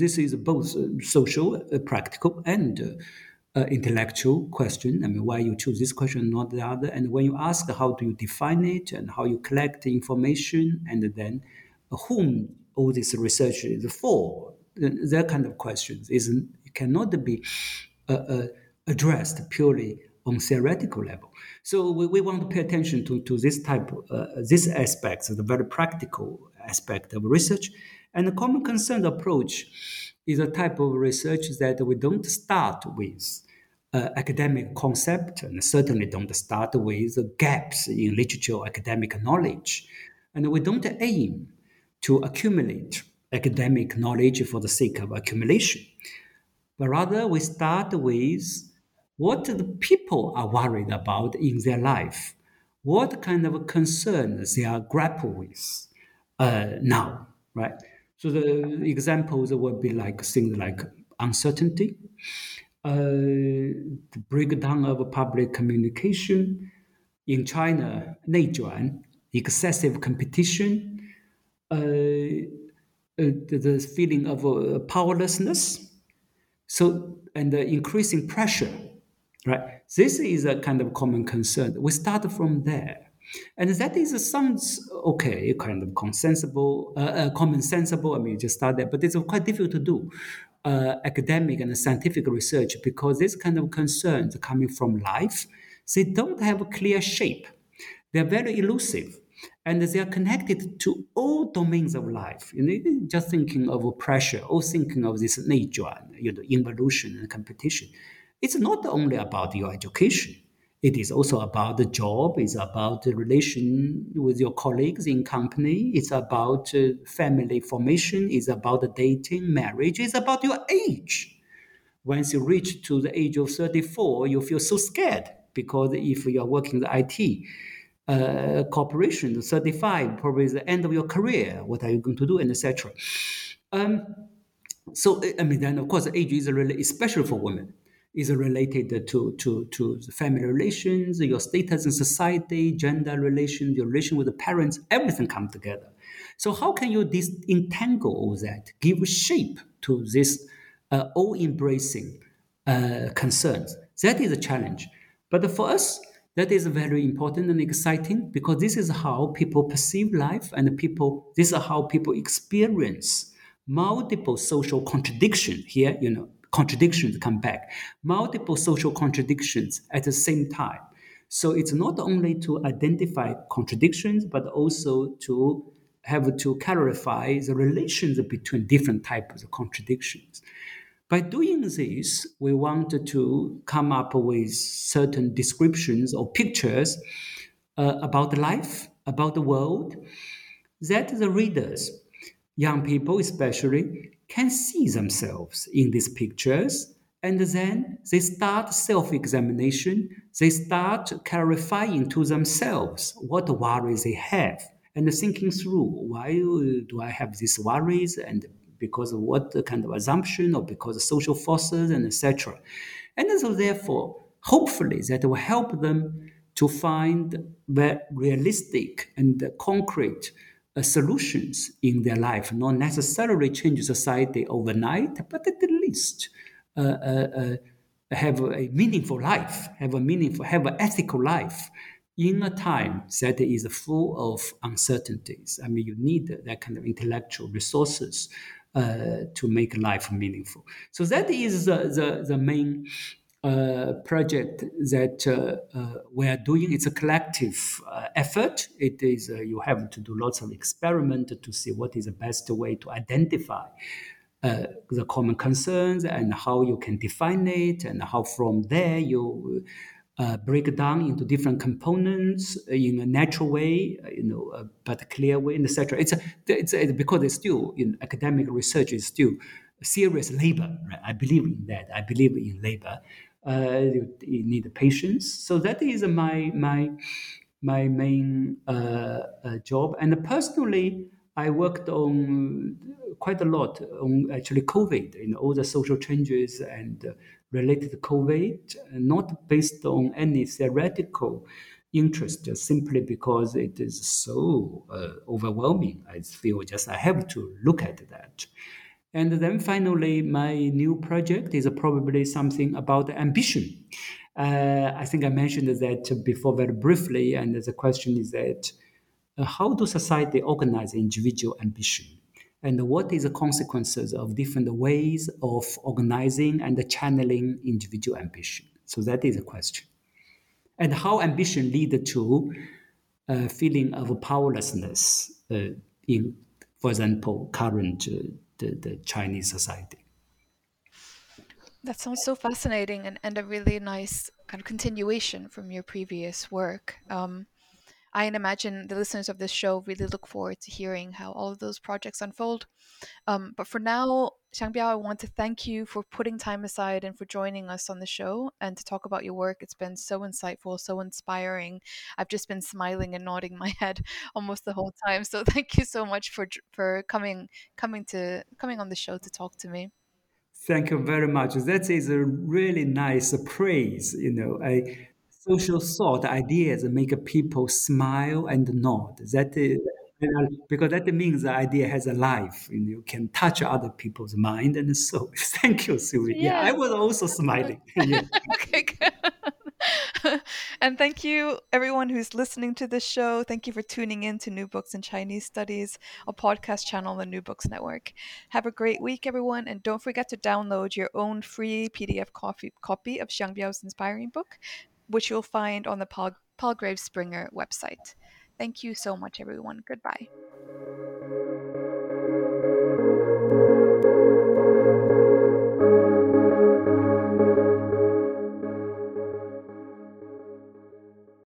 this is both social, uh, practical, and uh, intellectual question. I mean, why you choose this question, not the other. And when you ask, how do you define it and how you collect the information, and then whom all this research is for, that kind of questions is cannot be uh, uh, addressed purely on theoretical level. So we, we want to pay attention to, to this type, uh, this aspect, the very practical aspect of research. And the common concern approach is a type of research that we don't start with uh, academic concept and certainly don't start with gaps in literature or academic knowledge. And we don't aim to accumulate academic knowledge for the sake of accumulation, but rather we start with what the people are worried about in their life, what kind of concerns they are grapple with uh, now, right? So the examples would be like things like uncertainty, the breakdown of public communication in China, 内卷, excessive competition, uh, uh, the, feeling of uh, powerlessness, so and the increasing pressure, right? This is a kind of common concern. We start from there. And that is sounds okay, kind of consensible, uh, uh, common sensible. I mean, you just start there, but it's quite difficult to do uh, academic and scientific research because this kind of concerns coming from life, they don't have a clear shape. They're very elusive and they are connected to all domains of life. You know, just thinking of pressure or thinking of this nature, you know, evolution and competition. It's not only about your education. It is also about the job. It's about the relation with your colleagues in company. It's about uh, family formation. It's about the dating, marriage. It's about your age. Once you reach to the age of 34, you feel so scared because if you are working in the IT uh, corporation, 35 probably is the end of your career. What are you going to do, and etc. Um, so I mean, then of course, age is really especially for women is related to, to, to family relations, your status in society, gender relations, your relation with the parents, everything comes together. So how can you disentangle all that, give shape to this uh, all-embracing uh, concerns? That is a challenge. But for us, That is very important and exciting because this is how people perceive life and people, this is how people experience multiple social contradictions here, you know, contradictions come back, multiple social contradictions at the same time. So it's not only to identify contradictions, but also to have to clarify the relations between different types of contradictions. By doing this, we wanted to come up with certain descriptions or pictures uh, about life, about the world, that the readers, young people especially, can see themselves in these pictures and then they start self examination. They start clarifying to themselves what worries they have and thinking through why do I have these worries and because of what kind of assumption or because of social forces and etc. And so therefore, hopefully that will help them to find the realistic and concrete solutions in their life, not necessarily change society overnight, but at the least uh, uh, uh, have a meaningful life, have a meaningful, have an ethical life in a time that is full of uncertainties. I mean, you need that kind of intellectual resources uh, to make life meaningful. So that is the, the, the main uh, project that uh, we are doing. It's a collective effort. It is you have to do lots of experiment to see what is the best way to identify uh, the common concerns and how you can define it, and how from there you uh, break down into different components in a natural way, you know, uh, but a clear way, etc. It's, a, it's a, because it's still in academic research is still serious labor. Right? I believe in that. I believe in labor. Uh, you, you, need patience. So that is my my my main uh, uh, job. And personally, I worked on quite a lot on actually COVID, know, all the social changes and related to COVID, not based on any theoretical interest, just simply because it is so uh, overwhelming. I feel just I have to look at that. And then finally, my new project is probably something about ambition. Uh, I think I mentioned that before very briefly, and the question is that uh, how do society organize individual ambition? And what is the consequences of different ways of organizing and channeling individual ambition? So that is a question. And how ambition lead to a feeling of powerlessness uh, in, for example, current uh, the, the Chinese society. That sounds so fascinating and, and a really nice kind of continuation from your previous work. Um, I imagine the listeners of this show really look forward to hearing how all of those projects unfold. Um, but for now, Xiangbiao, I want to thank you for putting time aside and for joining us on the show and to talk about your work. It's been so insightful, so inspiring. I've just been smiling and nodding my head almost the whole time. So thank you so much for for coming coming to coming on the show to talk to me. Thank you very much. That is a really nice praise. You know, I social thought ideas make people smile and nod. That is because that means the idea has a life and you can touch other people's mind and soul. Thank you, Sylvia. Yeah, I was also smiling. yeah. okay, good. and thank you, everyone who's listening to this show. Thank you for tuning in to New Books in Chinese Studies, a podcast channel on the New Books Network. Have a great week, everyone, and don't forget to download your own free PDF copy, copy of Xiangbiao's inspiring book, which you'll find on the Paul, Palgrave Springer website. Thank you so much, everyone. Goodbye.